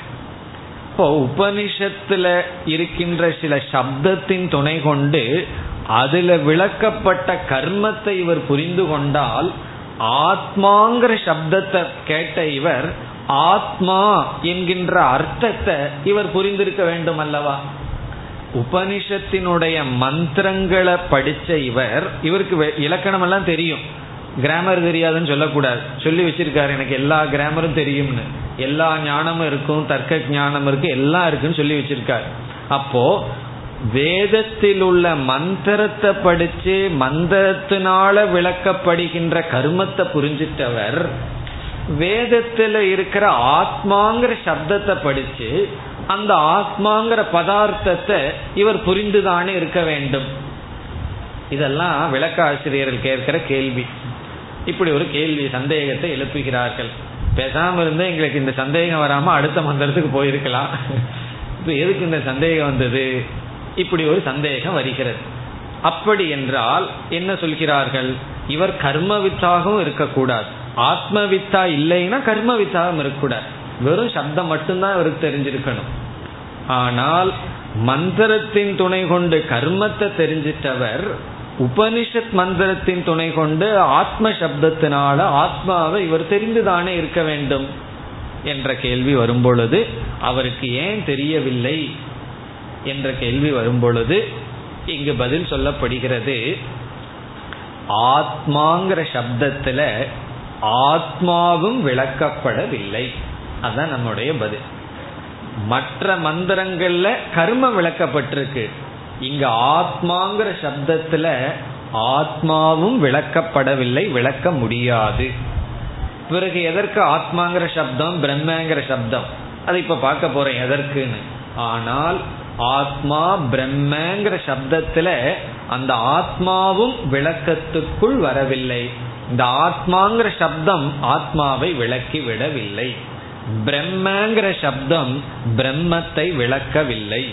இப்போ உபனிஷத்துல இருக்கின்ற சில சப்தத்தின் துணை கொண்டு அதுல விளக்கப்பட்ட கர்மத்தை இவர் புரிந்து கொண்டால் ஆத்மாங்கிற சப்தத்தை கேட்ட இவர் ஆத்மா என்கின்ற அர்த்தத்தை இவர் புரிந்திருக்க வேண்டும் அல்லவா? உபனிஷத்தினுடைய மந்திரங்களை படிச்ச இவர் இவருக்கு இலக்கணம் எல்லாம் தெரியும். கிராமர் தெரியாதுன்னு சொல்லக்கூடாது. சொல்லி வச்சிருக்காரு எனக்கு எல்லா கிராமரும் தெரியும்னு. எல்லா ஞானமும் இருக்கும் தர்க்க ஞானம் இருக்கு எல்லாம் இருக்குன்னு சொல்லி வச்சிருக்காரு. அப்போ வேதத்தில் உள்ள மந்திரத்தை படிச்சு மந்திரத்தினால விளக்கப்படுகின்ற கர்மத்தை புரிஞ்சிட்டவர் வேதத்துல இருக்கிற ஆத்மாங்கிற சப்தத்தை படிச்சு அந்த ஆத்மாங்கிற பதார்த்தத்தை இவர் புரிந்துதானே இருக்க வேண்டும். இதெல்லாம் விளக்க ஆசிரியர்கள் கேட்கிற கேள்வி. இப்படி ஒரு கேள்வி சந்தேகத்தை எழுப்புகிறார்கள். பேசாம இருந்து எங்களுக்கு இந்த சந்தேகம் வராம அடுத்த மந்திரத்துக்கு போயிருக்கலாம். இப்போ எதுக்கு இந்த சந்தேகம் வந்தது? இப்படி ஒரு சந்தேகம் வருகிறது. அப்படி என்றால் என்ன சொல்கிறார்கள்? இவர் கர்மவித்தாகவும் இருக்கக்கூடாது. ஆத்மவித்தா இல்லைன்னா கர்மவித்தாகவும் இருக்கக்கூடாது. வெறும் சப்தம் மட்டும்தான் இவருக்கு தெரிஞ்சிருக்கணும். ஆனால் மந்திரத்தின் துணை கொண்டு கர்மத்தை தெரிஞ்சிட்டவர் உபனிஷத் மந்திரத்தின் துணை கொண்டு ஆத்ம சப்தத்தினால ஆத்மாவை இவர் தெரிந்துதானே இருக்க வேண்டும் என்ற கேள்வி வரும்பொழுது அவருக்கு ஏன் தெரியவில்லை என்ற கேள்வி வரும்பொழுது இங்கு பதில் சொல்லப்படுகிறது. ஆத்மாங்கிற சப்தத்துல ஆத்மாவும் விளக்கப்படவில்லை. அதுதான் நம்முடைய பதில். மற்ற மந்திரங்கள்ல கர்மம் விளக்கப்பட்டிருக்கு. இங்க ஆத்மாங்கிற சப்தத்துல ஆத்மாவும் விளக்கப்படவில்லை விளக்க முடியாது. பிறகு எதற்கு ஆத்மாங்கிற சப்தம் பிரம்மங்கிற சப்தம்? அதை இப்ப பார்க்க போறேன் எதற்குன்னு. ஆனால் ஆத்மா பிரம்மங்கிற சப்தத்துல அந்த ஆத்மாவும் விளக்கத்துக்குள் வரவில்லை. இந்த ஆத்மாங்கிற சப்தம் ஆத்மாவை விளக்கி விடவில்லை. பிரம்மங்கிற சப்தம் பிரம்மத்தை விளக்கவில்லை.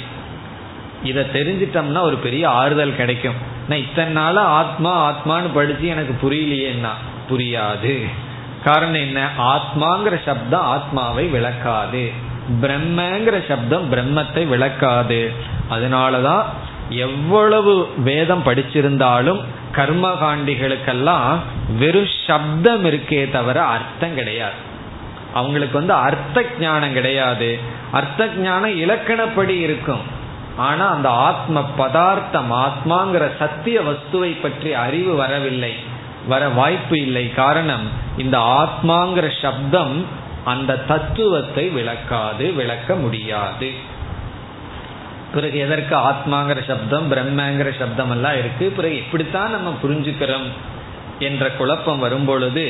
இதை தெரிஞ்சிட்டோம்னா ஒரு பெரிய ஆறுதல் கிடைக்கும். நான் இத்தனை நாள ஆத்மா ஆத்மான்னு படித்து எனக்கு புரியலையேன்னா? புரியாது. காரணம் என்ன? ஆத்மாங்கிற சப்தம் ஆத்மாவை விளக்காது. பிரம்மங்கிற சப்தம் பிரம்மத்தை விளக்காது. அதனாலதான் எவ்வளவு வேதம் படிச்சிருந்தாலும் கர்மகாண்டிகளுக்கெல்லாம் வெறும் சப்தம் இருக்கே தவிர அர்த்தம் கிடையாது. அவங்களுக்கு வந்து அர்த்த ஞானம் கிடையாது. அர்த்த ஞானம் இலக்கணப்படி இருக்கும். ஆனா அந்த ஆத்ம பதார்த்தம் ஆத்மாங்கிற சத்திய வஸ்துவை பற்றி அறிவு வரவில்லை வர வாய்ப்பு இல்லை. காரணம் இந்த ஆத்மாங்கிற சப்தம் அந்த தத்துவத்தை விளக்காது விளக்க முடியாது. பிறகு எதற்கு ஆத்மாங்கிற சப்தம் பிரம்மங்கிற சப்தம் எல்லாம் இருக்கு? பிறகு இப்படித்தான் நம்ம புரிஞ்சுக்கிறோம் என்ற குழப்பம் வரும்பொழுது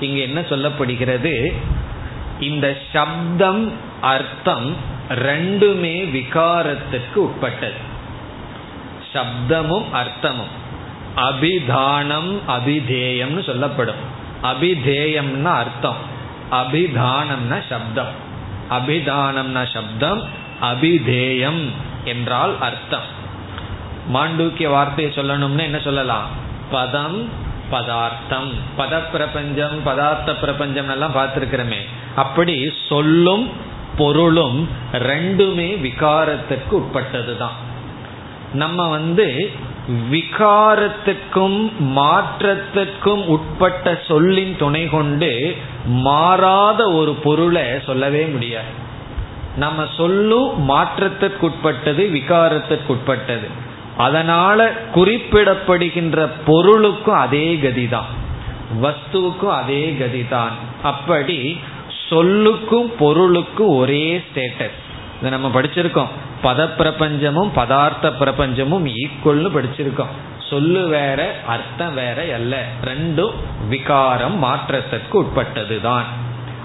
இங்க என்ன சொல்லப்படுகிறது? இந்த சப்தம் அர்த்தம் ரெண்டுமே விகாரத்திற்கு உட்பட்டது. சப்தமும் அர்த்தமும். அபிதானம் அபிதேயம்னு சொல்லப்படும். அபிதேயம்னா அர்த்தம். அபிதானம்னா சப்தம். அபிதானம்னா சப்தம் அபிதேயம் என்றால் அர்த்தம். மாண்டூக்கிய வார்த்தையை சொல்லணும்னு என்ன சொல்லலாம்? பதம் பதார்த்தம். பத பிரபஞ்சம் பதார்த்த பிரபஞ்சம் எல்லாம் பார்த்திருக்கிறோமே. அப்படி சொல்லும் பொருளும் ரெண்டுமே விகாரத்திற்கு உட்பட்டது தான் நம்ம வந்து விகாரத்துக்கும் மாற்றத்திற்கும் உட்பட்ட சொல்லின் துணை கொண்டு மாறாத ஒரு பொருளை சொல்லவே முடியாது. நம்ம சொல்லும் மாற்றத்திற்குட்பட்டது விகாரத்திற்குட்பட்டது அதனால குறிப்பிடப்படுகின்ற பொருளுக்கும் அதே கதிதான். வஸ்துவுக்கும் அதே கதிதான். அப்படி சொல்லுக்கும் பொருளுக்கும் ஒரே ஸ்டேட்டஸ் இதை நம்ம படிச்சிருக்கோம். பத பிரபஞ்சமும் பதார்த்த பிரபஞ்சமும் ஈக்குவல்னு படிச்சிருக்கோம். சொல்லு வேற அர்த்தம் வேற அல்ல. ரெண்டும் விகாரம் மாற்றத்திற்கு உட்பட்டது தான்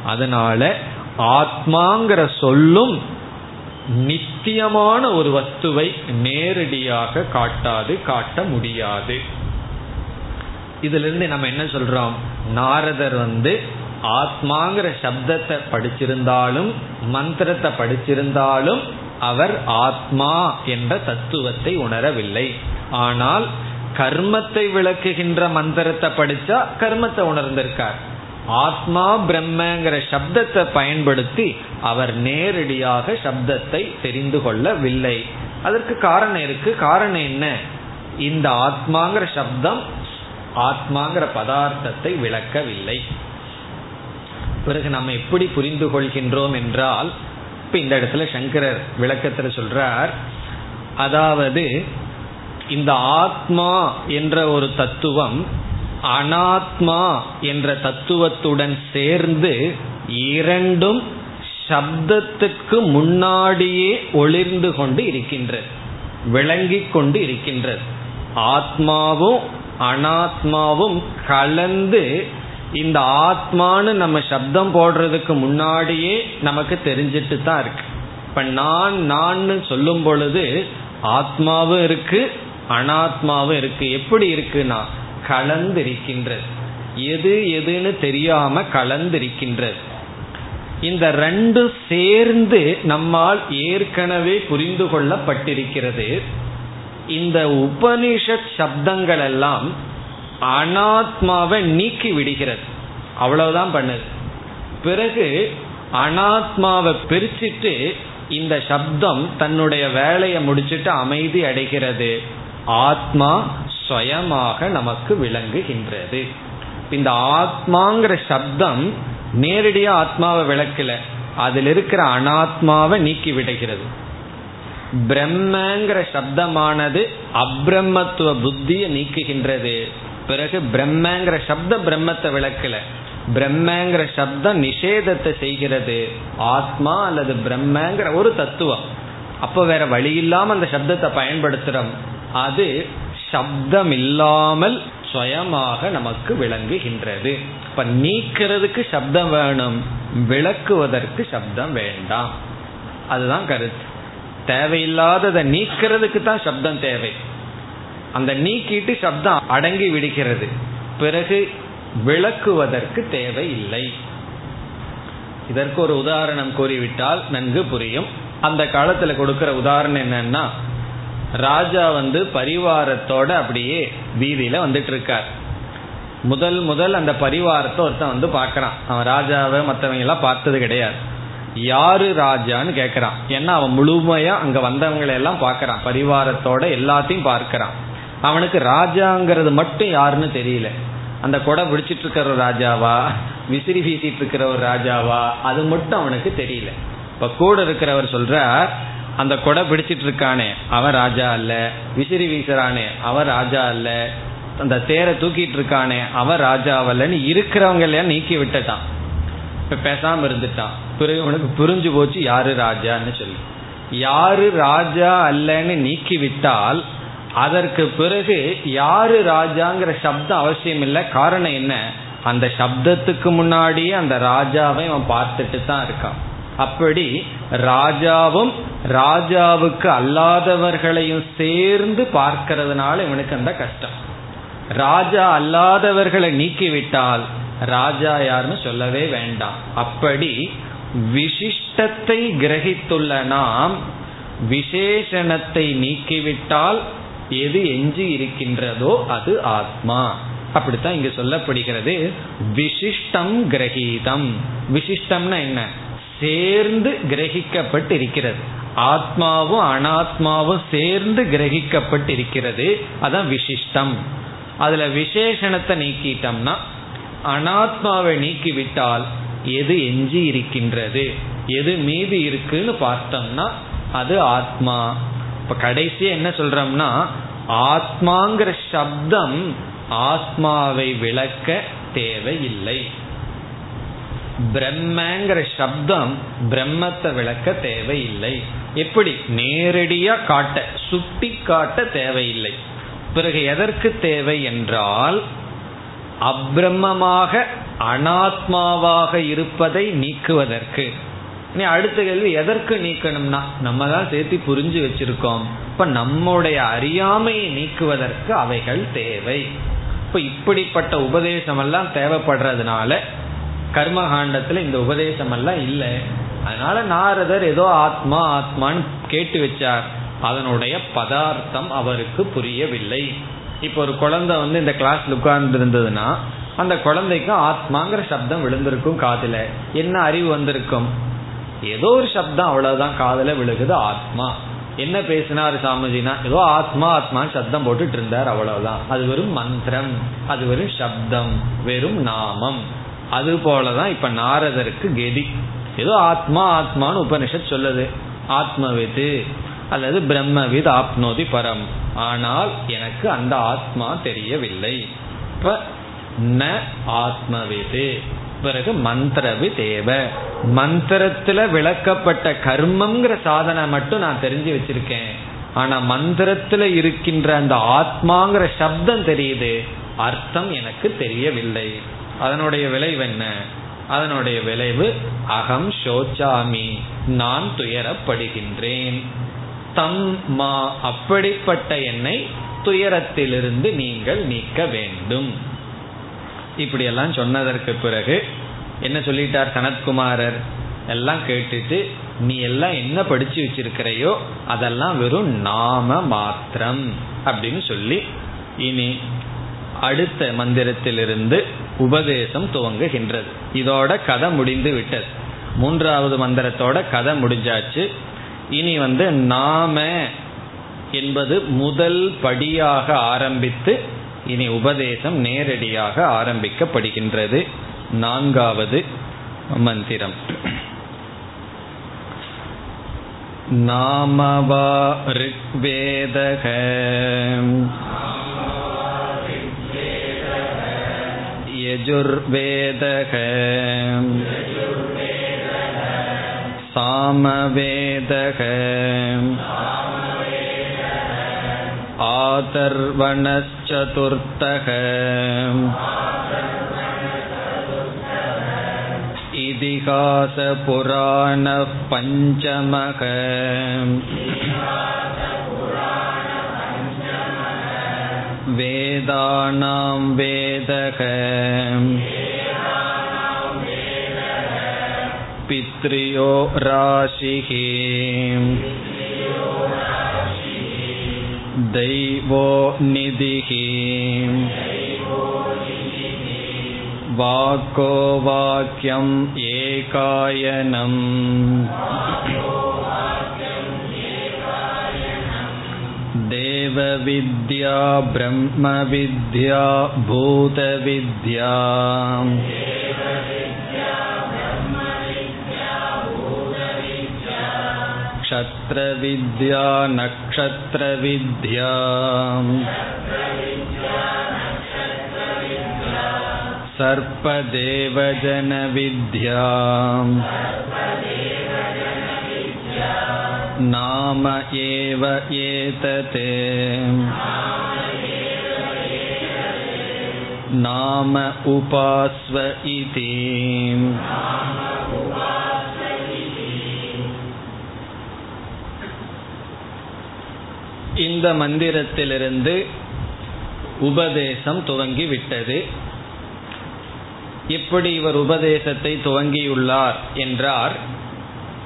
அதனால ஆத்மாங்கிற சொல்லும் நித்தியமான ஒரு வஸ்துவை நேரடியாக காட்டாது காட்ட முடியாது. இதுல இருந்து நம்ம என்ன சொல்றோம்? நாரதர் வந்து ஆத்மாங்கிற சப்தத்தை படிச்சிருந்தாலும் மந்திரத்தை படிச்சிருந்தாலும் அவர் ஆத்மா என்ற தத்துவத்தை உணரவில்லை. ஆனால் கர்மத்தை விளக்குகின்ற மந்திரத்தை படிச்சா கர்மத்தை உணர்ந்திருக்கார். ஆத்மா பிரம்மங்கிற சப்தத்தை பயன்படுத்தி அவர் நேரடியாக சப்தத்தை தெரிந்து கொள்ளவில்லை. அதற்கு காரணம் இருக்கு. காரணம் என்ன? இந்த ஆத்மாங்கிற சப்தம் ஆத்மாங்கிற பதார்த்தத்தை விளக்கவில்லை. பிறகு நம்ம எப்படி புரிந்து கொள்கின்றோம் என்றால் இப்ப இந்த இடத்துல சங்கரர் விளக்கத்துல சொல்றார் அதாவது இந்த ஆத்மா என்ற ஒரு தத்துவம் அனாத்மா என்ற தத்துவத்துடன் சேர்ந்து இரண்டும் சப்தத்துக்கு முன்னாடியே ஒளிர்ந்து கொண்டு இருக்கின்றது விளங்கி கொண்டு இருக்கின்றது. ஆத்மாவும் அனாத்மாவும் கலந்து இந்த ஆத்மான்னு நம்ம சப்தம் போடுறதுக்கு முன்னாடியே நமக்கு தெரிஞ்சிட்டு தான் இருக்கு. இப்ப நான் நான் சொல்லும் பொழுது ஆத்மாவும் இருக்கு அனாத்மாவும் இருக்கு. எப்படி இருக்குன்னா கலந்திருக்கின்றது. எது எதுன்னு தெரியாம கலந்திருக்கின்றது. இந்த ரெண்டு சேர்ந்து நம்மால் ஏற்கனவே புரிந்து கொள்ளப்பட்டிருக்கிறது. இந்த உபனிஷத் சப்தங்கள் எல்லாம் அனாத்மாவை நீக்கி விடுகிறது. அவ்வளவுதான் பண்ணுது. பிறகு அனாத்மாவை பிரிச்சுட்டு இந்த சப்தம் தன்னுடைய வேலையை முடிச்சிட்டு அமைதி அடைகிறது. ஆத்மா சுயமாக நமக்கு விளங்குகின்றது. இந்த ஆத்மாங்கிற சப்தம் நேரடியா ஆத்மாவை விளக்கல. அதில் இருக்கிற அனாத்மாவை நீக்கி விடுகிறது. பிரம்மங்கிற சப்தமானது அப்ரம்மத்துவ புத்தியை நீக்குகின்றது. பிறகு பிரம்மங்கிற சப்த பிரம்மத்தை விளக்கல. பிரம்மங்கிற சப்தம் நிஷேதத்தை செய்கிறது. ஆத்மா அல்லது பிரம்மங்கிற ஒரு தத்துவம். அப்போ வேற வழி இல்லாம அந்த சப்தத்தை பயன்படுத்துறோம். அது சப்தம் இல்லாமல் சுயமாக நமக்கு விளங்குகின்றது. இப்ப நீக்கிறதுக்கு சப்தம் வேணும். விளக்குவதற்கு சப்தம் வேண்டாம். அதுதான் கருத்து. தேவையில்லாததை நீக்கிறதுக்கு தான் சப்தம் தேவை. அந்த நீக்கிட்டு சப்தம் அடங்கி விடுகிறது. பிறகு விளக்குவதற்கு தேவை இல்லை. இதற்கு ஒரு உதாரணம் கூறிவிட்டால் நன்கு புரியும். அந்த காலத்துல கொடுக்கிற உதாரணம் என்னன்னா ராஜா வந்து பரிவாரத்தோட அப்படியே வீதியில வந்துட்டு இருக்கார் முதல் முதல் அந்த பரிவாரத்தை ஒருத்தன் வந்து பார்க்கறான். அவன் ராஜாவை மற்றவங்க எல்லாம் பார்த்தது கிடையாது. யாரு ராஜான்னு கேட்கறான் ஏன்னா அவன் முழுமையா அங்க வந்தவங்களை எல்லாம் பரிவாரத்தோட எல்லாத்தையும் பார்க்கறான். அவனுக்கு ராஜாங்கிறது மட்டும் யாருன்னு தெரியல. அந்த கொடை பிடிச்சிட்டு இருக்கிற ஒரு ராஜாவா விசிறி வீசிட்டு இருக்கிற ஒரு ராஜாவா அது மட்டும் அவனுக்கு தெரியல. இப்ப கூட இருக்கிறவர் சொல்றார் அந்த கொடை பிடிச்சிட்டு இருக்கானே அவன் ராஜா அல்ல. விசிறி வீசுறானே அவன் ராஜா அல்ல. அந்த தேரை தூக்கிட்டு இருக்கானே அவன் ராஜாவல்லன்னு இருக்கிறவங்க எல்லாம் நீக்கி விட்டுட்டான். இப்ப பேசாம இருந்துட்டான். பிறகு உனக்கு புரிஞ்சு போச்சு யாரு ராஜான்னு சொல்லி. யாரு ராஜா அல்லன்னு நீக்கி விட்டால் அதற்கு பிறகு யாரு ராஜாங்கிற சப்தம் அவசியம் இல்லை. காரணம் என்ன? அந்த சப்தத்துக்கு முன்னாடியே அந்த ராஜாவை அவன் பார்த்துட்டு தான் இருக்கான். அப்படி ராஜாவும் ராஜாவுக்கு அல்லாதவர்களையும் சேர்ந்து பார்க்கறதுனால இவனுக்கு அந்த கஷ்டம். ராஜா அல்லாதவர்களை நீக்கிவிட்டால் ராஜா யாருன்னு சொல்லவே வேண்டாம். அப்படி விசிஷ்டத்தை கிரகித்துள்ள நாம் விசேஷணத்தை நீக்கிவிட்டால் எது எஞ்சி இருக்கின்றதோ அது ஆத்மா. அப்படித்தான் இங்க சொல்லப்படுகிறது. விசிஷ்டம் கிரகீதம். விசிஷ்டம்னா என்ன? சேர்ந்து கிரகிக்கப்பட்டு இருக்கிறது ஆத்மாவும் அனாத்மாவும் சேர்ந்து கிரகிக்கப்பட்டு இருக்கிறது அதான் விசிஷ்டம். அதுல விசேஷணத்தை நீக்கிட்டோம்னா அனாத்மாவை நீக்கிவிட்டால் எது எஞ்சி இருக்கின்றது? எது மீதி இருக்குன்னு பார்த்தோம்னா அது ஆத்மா. இப்ப கடைசியா என்ன சொல்றோம்னா ஆத்மாங்கிற சப்தம் ஆத்மாவை விளக்க தேவையில்லை. பிரம்மங்கிற சப்தம் பிரம்மத்தை விளக்க தேவையில்லை. எப்படி? நேரடியா காட்ட சுட்டி காட்ட தேவையில்லை. பிறகு எதற்கு தேவை என்றால் அப்பிரமமாக அனாத்மாவாக இருப்பதை நீக்குவதற்கு. நீ அடுத்த கேள்வி எதற்கு நீக்கணும்னா நம்ம தான் சேர்த்து புரிஞ்சு வச்சிருக்கோம். இப்ப நம்முடைய அறியாமையை நீக்குவதற்கு அவைகள் தேவை. இப்ப இப்படிப்பட்ட உபதேசம் எல்லாம் தேவைப்படுறதுனால கர்மகாண்டத்துல இந்த உபதேசம் எல்லாம் இல்லை. அதனால நாரதர் ஏதோ ஆத்மா ஆத்மான்னு கேட்டு வச்சார். அதனுடைய பதார்த்தம் அவருக்கு புரியவில்லை. இப்போ ஒரு குழந்தை வந்து இந்த கிளாஸ்ல உட்கார்ந்து இருந்ததுன்னா அந்த குழந்தைக்கும் ஆத்மாங்கிற சப்தம் விழுந்திருக்கும் காதில். என்ன அறிவு வந்திருக்கும்? ஏதோ ஒரு சப்தம் அவ்வளவுதான். காதல விழுகுது ஆத்மா. என்ன பேசினார் சாமிஜினா? ஏதோ ஆத்மா ஆத்மா சப்தம் போட்டுட்டு இருந்தார் அவ்வளவுதான். அது வெறும் மந்திரம். அது வெறும் சப்தம். வெறும் நாமம். அது போலதான் இப்ப நாரதருக்கு கெதி. ஏதோ ஆத்மா ஆத்மான்னு உபனிஷத் சொல்லுது. ஆத்மவிது அல்லது பிரம்மவித் ஆப்னோதி பரம். ஆனால் எனக்கு அந்த ஆத்மா தெரியவில்லை. இப்ப ந ஆத்மவிது. பிறகு மந்திரவி தேவ மந்திரத்துல விளக்கப்பட்ட கர்மம்ங்கிற சாதனை மட்டும் நான் தெரிஞ்சு வச்சிருக்கேன். ஆனா மந்திரத்துல இருக்கின்ற அந்த ஆத்மாங்கிற சப்தம் தெரியுது. அர்த்தம் எனக்கு தெரியவில்லை. அதனுடைய விளைவு என்ன? அதனுடைய விளைவு அகம் சோச்சாமி நான் துயரப்படுகின்றேன். தம் மா அப்படிப்பட்ட என்னை துயரத்திலிருந்து நீங்கள் நீக்க வேண்டும். இப்படியெல்லாம் சொன்னதற்கு பிறகு என்ன சொல்லிட்டார் சனத்குமாரர்? எல்லாம் கேட்டுட்டு நீ எல்லாம் என்ன படிச்சு வச்சிருக்கிறையோ அதெல்லாம் வெறும் நாம மாத்திரம் அப்படின்னு சொல்லி இனி அடுத்த மந்திரத்திலிருந்து உபதேசம் துவங்குகின்றது. இதோட கதை முடிந்து விட்டது. மூன்றாவது மந்திரத்தோட கதை முடிஞ்சாச்சு. இனி வந்து நாம என்பது முதல் படியாக ஆரம்பித்து இனி உபதேசம் நேரடியாக ஆரம்பிக்கப்படுகின்றது நான்காவது மந்திரம் नामवा ऋग्वेदः यजुर्वेदः सामवेदः आतर्वणश्चतुर्थः इतिहासपुराणः पञ्चमः वेदानां वेदः पित्र्यो राशिः दैवो निधिः वाको वाक्यम् एकायनम् देवविद्या ब्रह्मविद्या भूतविद्या क्षत्रविद्या नक्षत्रविद्या सर्पदेवजनविद्या नाम एव एतत् नाम उपास्व इति இந்த மந்திரத்திலிருந்து உபதேசம் துவங்கி விட்டது எப்படி இவர் உபதேசத்தை துவங்கியுள்ளார் என்றார்.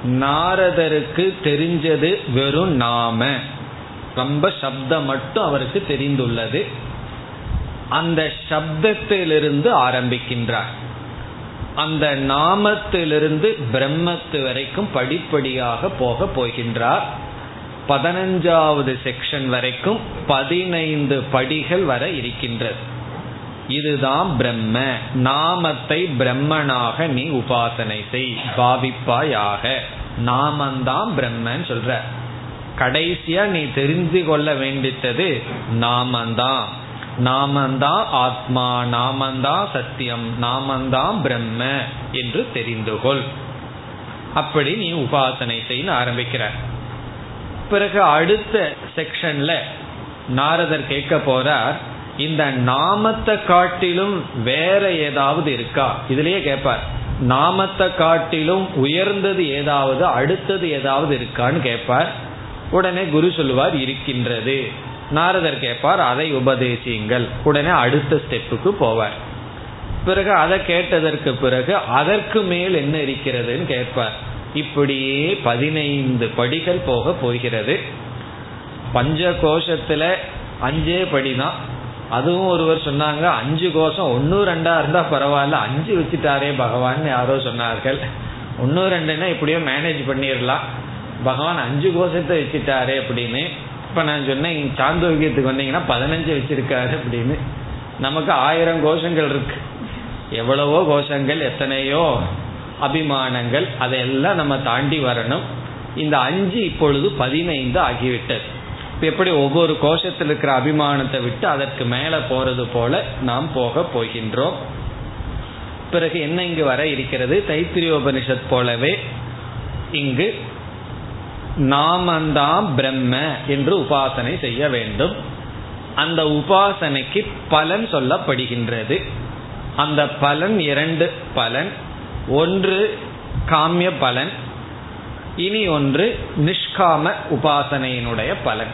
நாரதருக்கு தெரிஞ்சது வெறும் நாம. ரொம்ப சப்தம் மட்டும் அவருக்கு தெரிந்துள்ளது. அந்த சப்தத்திலிருந்து ஆரம்பிக்கின்றார். அந்த நாமத்திலிருந்து பிரம்மத்து வரைக்கும் படிப்படியாக போக போகின்றார். பதினஞ்சாவது செக்ஷன் வரைக்கும் பதினைந்து படிகள் வர இருக்கின்றது. இதுதான் பிரம்ம. நாமத்தை பிரம்மனாக நீ உபாசனை செய். பாவிப்பாயாக. நாமந்தான் பிரம்மன் சொல்ற. கடைசியா நீ தெரிந்து கொள்ள வேண்டித்தது நாமந்தான். நாமந்தான் ஆத்மா நாமந்தான் சத்தியம் நாமந்தான் பிரம்ம என்று தெரிந்து கொள். அப்படி நீ உபாசனை செய்ய ஆரம்பிக்கிற. பிறகு அடுத்த செக்ஷன்ல நாரதர் கேட்க போறார் இந்த நாமத்தை காட்டிலும் வேற ஏதாவது இருக்கா? இதுலயே கேட்பார் நாமத்தை காட்டிலும் உயர்ந்தது ஏதாவது அடுத்தது ஏதாவது இருக்கான்னு கேட்பார். உடனே குரு சொல்லுவார் இருக்கின்றது. நாரதர் கேட்பார் அதை உபதேசியுங்கள். உடனே அடுத்த ஸ்டெப்புக்கு போவார். பிறகு அதை கேட்டதற்கு பிறகு அதற்கு மேல் என்ன இருக்கிறதுன்னு கேட்பார். இப்படியே பதினைந்து படிகள் போக போகிறது. பஞ்ச கோஷத்துல அஞ்சே படிதான் அதுவும் ஒருவர் சொன்னாங்க அஞ்சு கோஷம் ஒன்னு ரெண்டா இருந்தா பரவாயில்ல அஞ்சு வச்சுட்டாரே பகவான் யாரோ சொன்னார்கள். ஒன்னு ரெண்டுன்னா இப்படியோ மேனேஜ் பண்ணிடலாம் பகவான் அஞ்சு கோஷத்தை வச்சுட்டாரே அப்படின்னு. இப்ப நான் சொன்னேன் சாந்தோக்கியத்துக்கு வந்தீங்கன்னா பதினஞ்சு வச்சிருக்காரு அப்படின்னு. நமக்கு ஆயிரம் கோஷங்கள் இருக்கு. எவ்வளவோ கோஷங்கள் எத்தனையோ அபிமானங்கள் அதையெல்லாம் நம்ம தாண்டி வரணும். இந்த அஞ்சு இப்பொழுது பதினைந்து ஆகிவிட்டது. எப்படி ஒவ்வொரு கோஷத்தில் இருக்கிற அபிமானத்தை விட்டு அதற்கு மேல போறது போல நாம் போக போகின்றோம். பிறகு என்ன இங்கு வர இருக்கிறது? தைத்திரியோபனிஷத் போலவே இங்கு நாமந்தான் பிரம்ம என்று உபாசனை செய்ய வேண்டும். அந்த உபாசனைக்கு பலன் சொல்லப்படுகின்றது. அந்த பலன் இரண்டு பலன். ஒன்று காமிய பலன் இனி ஒன்று நிஷ்காம உபாசனையினுடைய பலன்.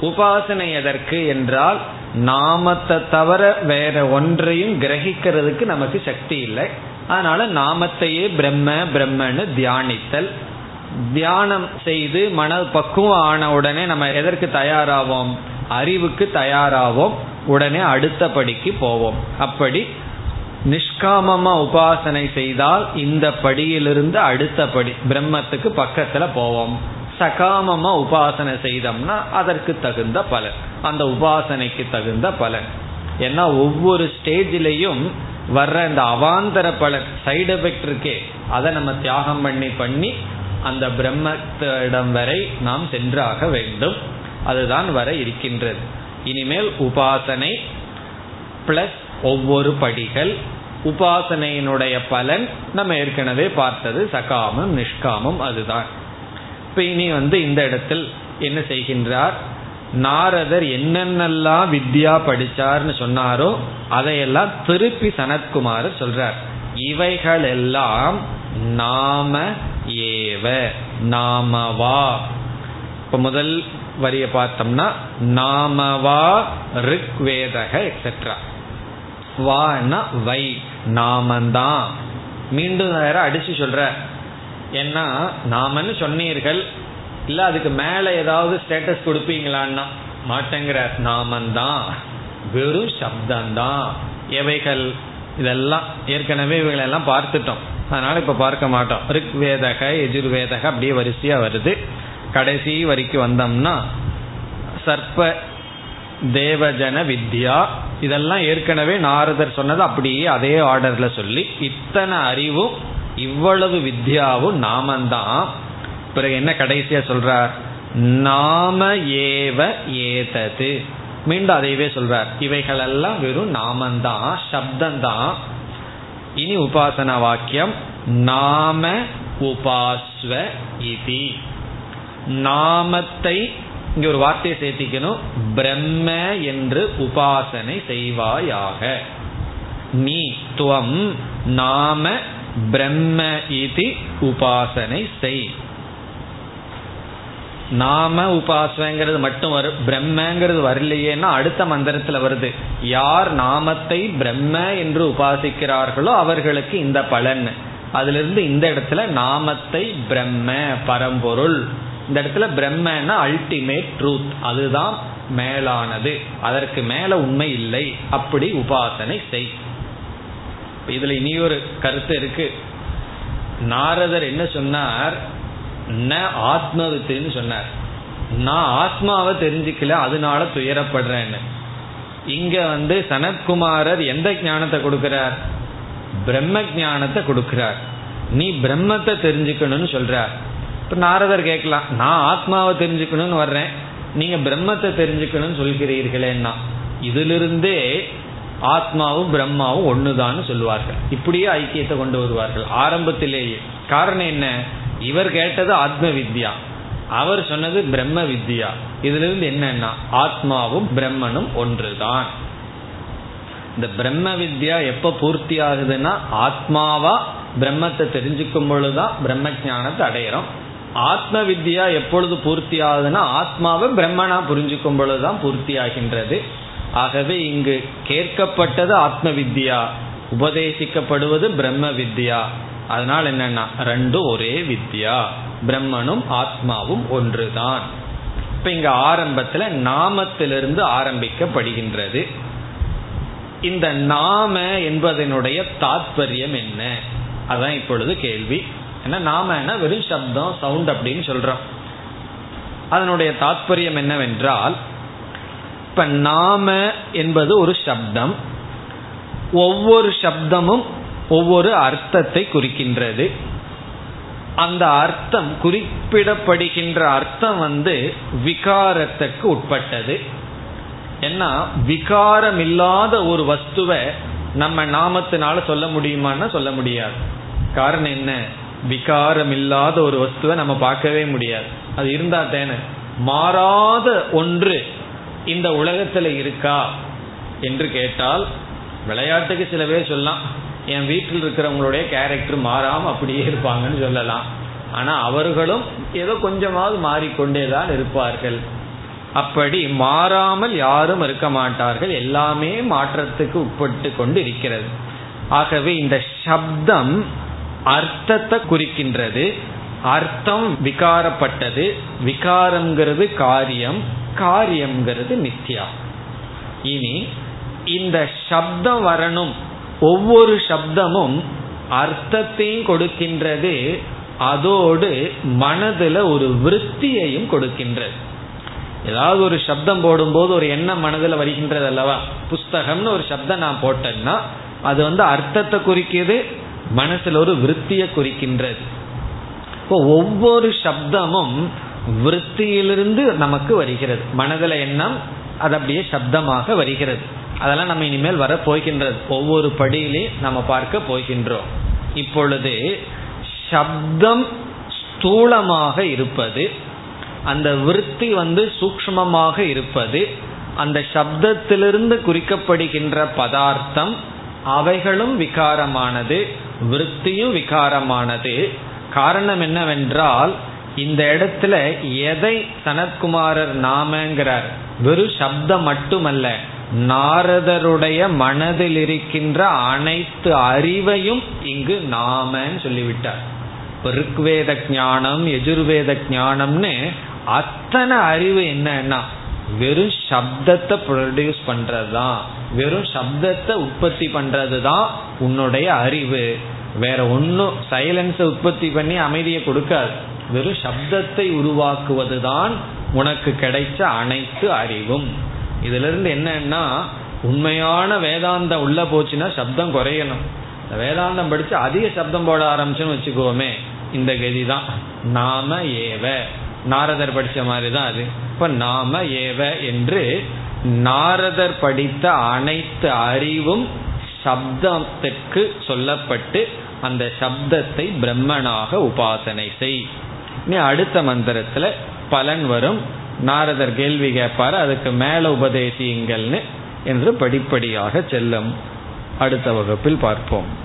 உபாசனை எதற்கு என்றால் நாமத்தை தவிர வேற ஒன்றையும் கிரகிக்கிறதுக்கு நமக்கு சக்தி இல்லை. அதனால நாமத்தையே பிரம்ம பிரம்மன்னு தியானித்தல். தியானம் செய்து மன பக்குவம் ஆன உடனே நம்ம எதற்கு தயாராவோம்? அறிவுக்கு தயாராவோம். உடனே அடுத்த படிக்கு போவோம். அப்படி நிஷ்காமமா உபாசனை செய்தால் இந்த படியிலிருந்து அடுத்த படி பிரம்மத்துக்கு பக்கத்துல போவோம். சகாமமா உபாசனை செய்தோம்னா அதற்கு தகுந்த பலன். அந்த உபாசனைக்கு தகுந்த பலன். ஏன்னா ஒவ்வொரு ஸ்டேஜிலையும் வர்ற இந்த அவாந்தர பலன் சைடு எஃபெக்ட் இருக்கே அதை நம்ம தியாகம் பண்ணி பண்ணி அந்த பிரம்மத்திடம் வரை நாம் சென்றாக வேண்டும். அதுதான் வர இருக்கின்றது. இனிமேல் உபாசனை பிளஸ் ஒவ்வொரு படிகள் உபாசனையினுடைய பலன் நம்ம ஏற்கனவே பார்த்தது. சகாமம் நிஷ்காமம் அதுதான். இப்ப இனி வந்து இந்த இடத்தில் என்ன செய்கின்றார்? நாரதர் என்னென்னலாம் வித்யா படிச்சார்னு சொன்னாரோ அதையெல்லாம் திருப்பி சனத்குமார் சொல்றார். இவைகள் எல்லாம் நாம ஏவ நாமவா இப்ப முதல் வரிய பார்த்தோம்னா நாமவா ரிக்வேதக எக்ஸெட்ரா வான்னா வை. நாமந்தான். மீண்டும் வேற அடிச்சு சொல்ற. ஏன்னா நாமன்னு சொன்னீர்கள். இல்ல அதுக்கு மேல ஏதாவது ஸ்டேட்டஸ் கொடுப்பீங்களான்னா மாட்டேங்கிற நாமந்தான். வெறும் சப்தந்தான். எவைகள்? இதெல்லாம் ஏற்கனவே இவைகளெல்லாம் பார்த்துட்டோம். அதனால இப்ப பார்க்க மாட்டோம். ருக்வேதக எஜுர்வேதக அப்படியே வரிசையா வருது. கடைசி வரைக்கும் வந்தோம்னா சர்ப்ப தேவஜன வித்யா. இதெல்லாம் ஏற்கனவே நாரதர் சொன்னது அப்படியே அதே ஆர்டர்ல சொல்லி இத்தனை அறிவும் இவ்வளவு வித்யாவும் நாமந்தான். பிறகு என்ன கடைசியா சொல்றார்? நாம ஏவ ஏதது. மீண்டும் அதையவே சொல்றார். இவைகளெல்லாம் வெறும் நாமந்தான் சப்தந்தான். இனி உபாசன வாக்கியம் நாம உபாஸ்வ இதி. நாமத்தை இங்க ஒரு வார்த்தையை சேர்த்திக்கணும். பிரம்ம என்று உபாசனை செய்வாயாக. நீ துவம் நாம பிரம்ம இது உபாசனை செய். நாம உபாசனைங்கிறது மட்டும் வரும் பிரம்மங்கிறது வரலையேன்னா அடுத்த மந்திரத்துல வருது. யார் நாமத்தை பிரம்ம என்று உபாசிக்கிறார்களோ அவர்களுக்கு இந்த பலன். அதுல இருந்து இந்த இடத்துல நாமத்தை பிரம்ம பரம்பொருள். இந்த இடத்துல பிரம்மன்னா அல்டிமேட் ட்ரூத் அதுதான் மேலானது. அதற்கு மேல உண்மை இல்லை. அப்படி உபாசனை செய். இதுல ஒரு கருத்து இருக்கு. நாரதர் என்ன சொன்னார்? ந ஆத்மவித்துன்னு சொன்னார். நான் ஆத்மாவை தெரிஞ்சுக்கல அதனால துயரப்படுறேன்னு. இங்க வந்து சனத்குமாரர் எந்த ஞானத்தை கொடுக்கிறார்? பிரம்ம ஞானத்தை கொடுக்கிறார். நீ பிரம்மத்தை தெரிஞ்சுக்கணும்னு சொல்றார். இப்போ நாரதர் கேட்கலாம் நான் ஆத்மாவை தெரிஞ்சுக்கணும்னு வர்றேன். நீங்க பிரம்மத்தை தெரிஞ்சுக்கணும்னு சொல்கிறீர்களேன்னா இதிலிருந்தே ஆத்மாவும் பிரம்மாவும் ஒண்ணுதான்னு சொல்லுவார்கள். இப்படியே ஐக்கியத்தை கொண்டு வருவார்கள் ஆரம்பத்திலேயே. காரணம் என்ன? இவர் கேட்டது ஆத்ம வித்யா. அவர் சொன்னது பிரம்ம வித்யா. இதுல இருந்து என்னன்னா ஆத்மாவும் பிரம்மனும் ஒன்றுதான். இந்த பிரம்ம வித்யா எப்ப பூர்த்தி ஆகுதுன்னா ஆத்மாவா பிரம்மத்தை தெரிஞ்சுக்கும் பொழுதுதான் பிரம்ம ஜானத்தை அடையிறோம். ஆத்ம வித்யா எப்பொழுது பூர்த்தி ஆகுதுன்னா ஆத்மாவை பிரம்மனா புரிஞ்சுக்கும் பொழுதுதான் பூர்த்தி ஆகின்றது ஆகவே இங்கு கேட்கப்பட்டது ஆத்ம வித்யா உபதேசிக்கப்படுவது பிரம்ம வித்யா அதனால் என்னன்னா ரெண்டும் ஒரே வித்யா. பிரம்மனும் ஆத்மாவும் ஒன்றுதான். இப்ப இங்க ஆரம்பத்துல நாமத்திலிருந்து ஆரம்பிக்கப்படுகின்றது. இந்த நாம என்பதனுடைய தாத்பரியம் என்ன? அதான் இப்பொழுது கேள்வி. ஏன்னா நாம வெறும் சப்தம் சவுண்ட் அப்படின்னு சொல்றோம். அதனுடைய தாத்பரியம் என்னவென்றால் இப்ப நாம என்பது ஒரு சப்தம் ஒவ்வொரு சப்தமும் ஒவ்வொரு அர்த்தத்தை குறிக்கின்றது. அந்த அர்த்தம் குறிப்பிடப்படுகின்ற அர்த்தம் வந்து விகாரத்துக்கு உட்பட்டது. ஏன்னா விகாரம் இல்லாத ஒரு வஸ்துவை நம்ம நாமத்தினால சொல்ல முடியுமான்னு சொல்ல முடியாது. காரணம் என்ன? விகாரம் இல்லாத ஒரு வஸ்துவை நம்ம பார்க்கவே முடியாது. அது இருந்தா தேன? மாறாத ஒன்று இந்த உலகத்துல இருக்கா என்று கேட்டால் விளையாட்டுக்கு சில பேர் சொல்லலாம் என் வீட்டில் இருக்கிறவங்களுடைய கேரக்டர் மாறாம அப்படியே இருப்பாங்கன்னு சொல்லலாம். ஆனா அவர்களும் ஏதோ கொஞ்சமாவது மாறிக்கொண்டே தான் இருப்பார்கள். அப்படி மாறாமல் யாரும் இருக்க மாட்டார்கள். எல்லாமே மாற்றத்துக்கு உட்பட்டு கொண்டு இருக்கிறது. ஆகவே இந்த சப்தம் அர்த்தத்தை குறிக்கின்றது. அர்த்தம் விகாரப்பட்டது. விகாரம்ங்கிறது காரியம். காரியம்ங்கிறது மித்யா. இனி இந்த சப்தம் வரணும். ஒவ்வொரு சப்தமும் அர்த்தத்தையும் கொடுக்கின்றது. அதோடு மனதில் ஒரு விருத்தியையும் கொடுக்கின்றது. ஏதாவது ஒரு சப்தம் போடும்போது ஒரு எண்ணம் மனதில் வருகின்றது அல்லவா? புஸ்தகம்னு ஒரு சப்தம் நான் போட்டேன்னா அது வந்து அர்த்தத்தை குறிக்கிது மனசுல ஒரு விருத்தியை குறிக்கின்றது. இப்போ ஒவ்வொரு சப்தமும் விற்த்தியிலிருந்து நமக்கு வருகிறது. மனதில் எண்ணம் அது அப்படியே சப்தமாக வருகிறது. அதெல்லாம் நம்ம இனிமேல் வர போகின்றது. ஒவ்வொரு படியிலையும் நம்ம பார்க்க போகின்றோம். இப்பொழுது சப்தம் ஸ்தூலமாக இருப்பது அந்த விருத்தி வந்து சூக்மமாக இருப்பது அந்த சப்தத்திலிருந்து குறிக்கப்படுகின்ற பதார்த்தம் அவைகளும் விகாரமானது விருத்தியும் விகாரமானது. காரணம் என்னவென்றால் இந்த இடத்துல எதை சனத்குமாரர் நாமங்கிறார்? வெறும் சப்தம் மட்டுமல்ல நாரதருடைய மனதில் இருக்கின்ற அனைத்து அறிவையும் இங்கு நாமன்னு சொல்லிவிட்டார். ருக்வேத ஞானம் எஜுர்வேத ஞானம்னு அத்தனை அறிவு என்னன்னா வெறும் சப்தத்தை ப்ரொடியூஸ் பண்றது தான் வெறும் சப்தத்தை உற்பத்தி பண்றது தான் உன்னுடைய அறிவு. வேற ஒன்றும் சைலன்ஸை உற்பத்தி பண்ணி அமைதியை கொடுக்காது. வெறும் சப்தத்தை உருவாக்குவது தான் உனக்கு கிடைச்ச அனைத்து அறிவும். இதுல இருந்து என்னன்னா உண்மையான வேதாந்தம் உள்ள போச்சுன்னா சப்தம் குறையணும். வேதாந்தம் படிச்சு அதிக சப்தம் போட ஆரம்பிச்சுன்னு வச்சுக்கோமே இந்த கதி தான் நாம ஏவ. நாரதர் படித்த மாதிரி தான் அது. இப்போ நாம ஏவ என்று நாரதர் படித்த அனைத்து அறிவும் சப்தத்துக்கு சொல்லப்பட்டு அந்த சப்தத்தை பிரம்மனாக உபாசனை செய். நீ அடுத்த மந்திரத்தில் பலன் வரும். நாரதர் கேள்வி கேட்பார் அதுக்கு மேல உபதேசியுங்கள்னு என்று படிப்படியாக செல்லும். அடுத்த வகுப்பில் பார்ப்போம்.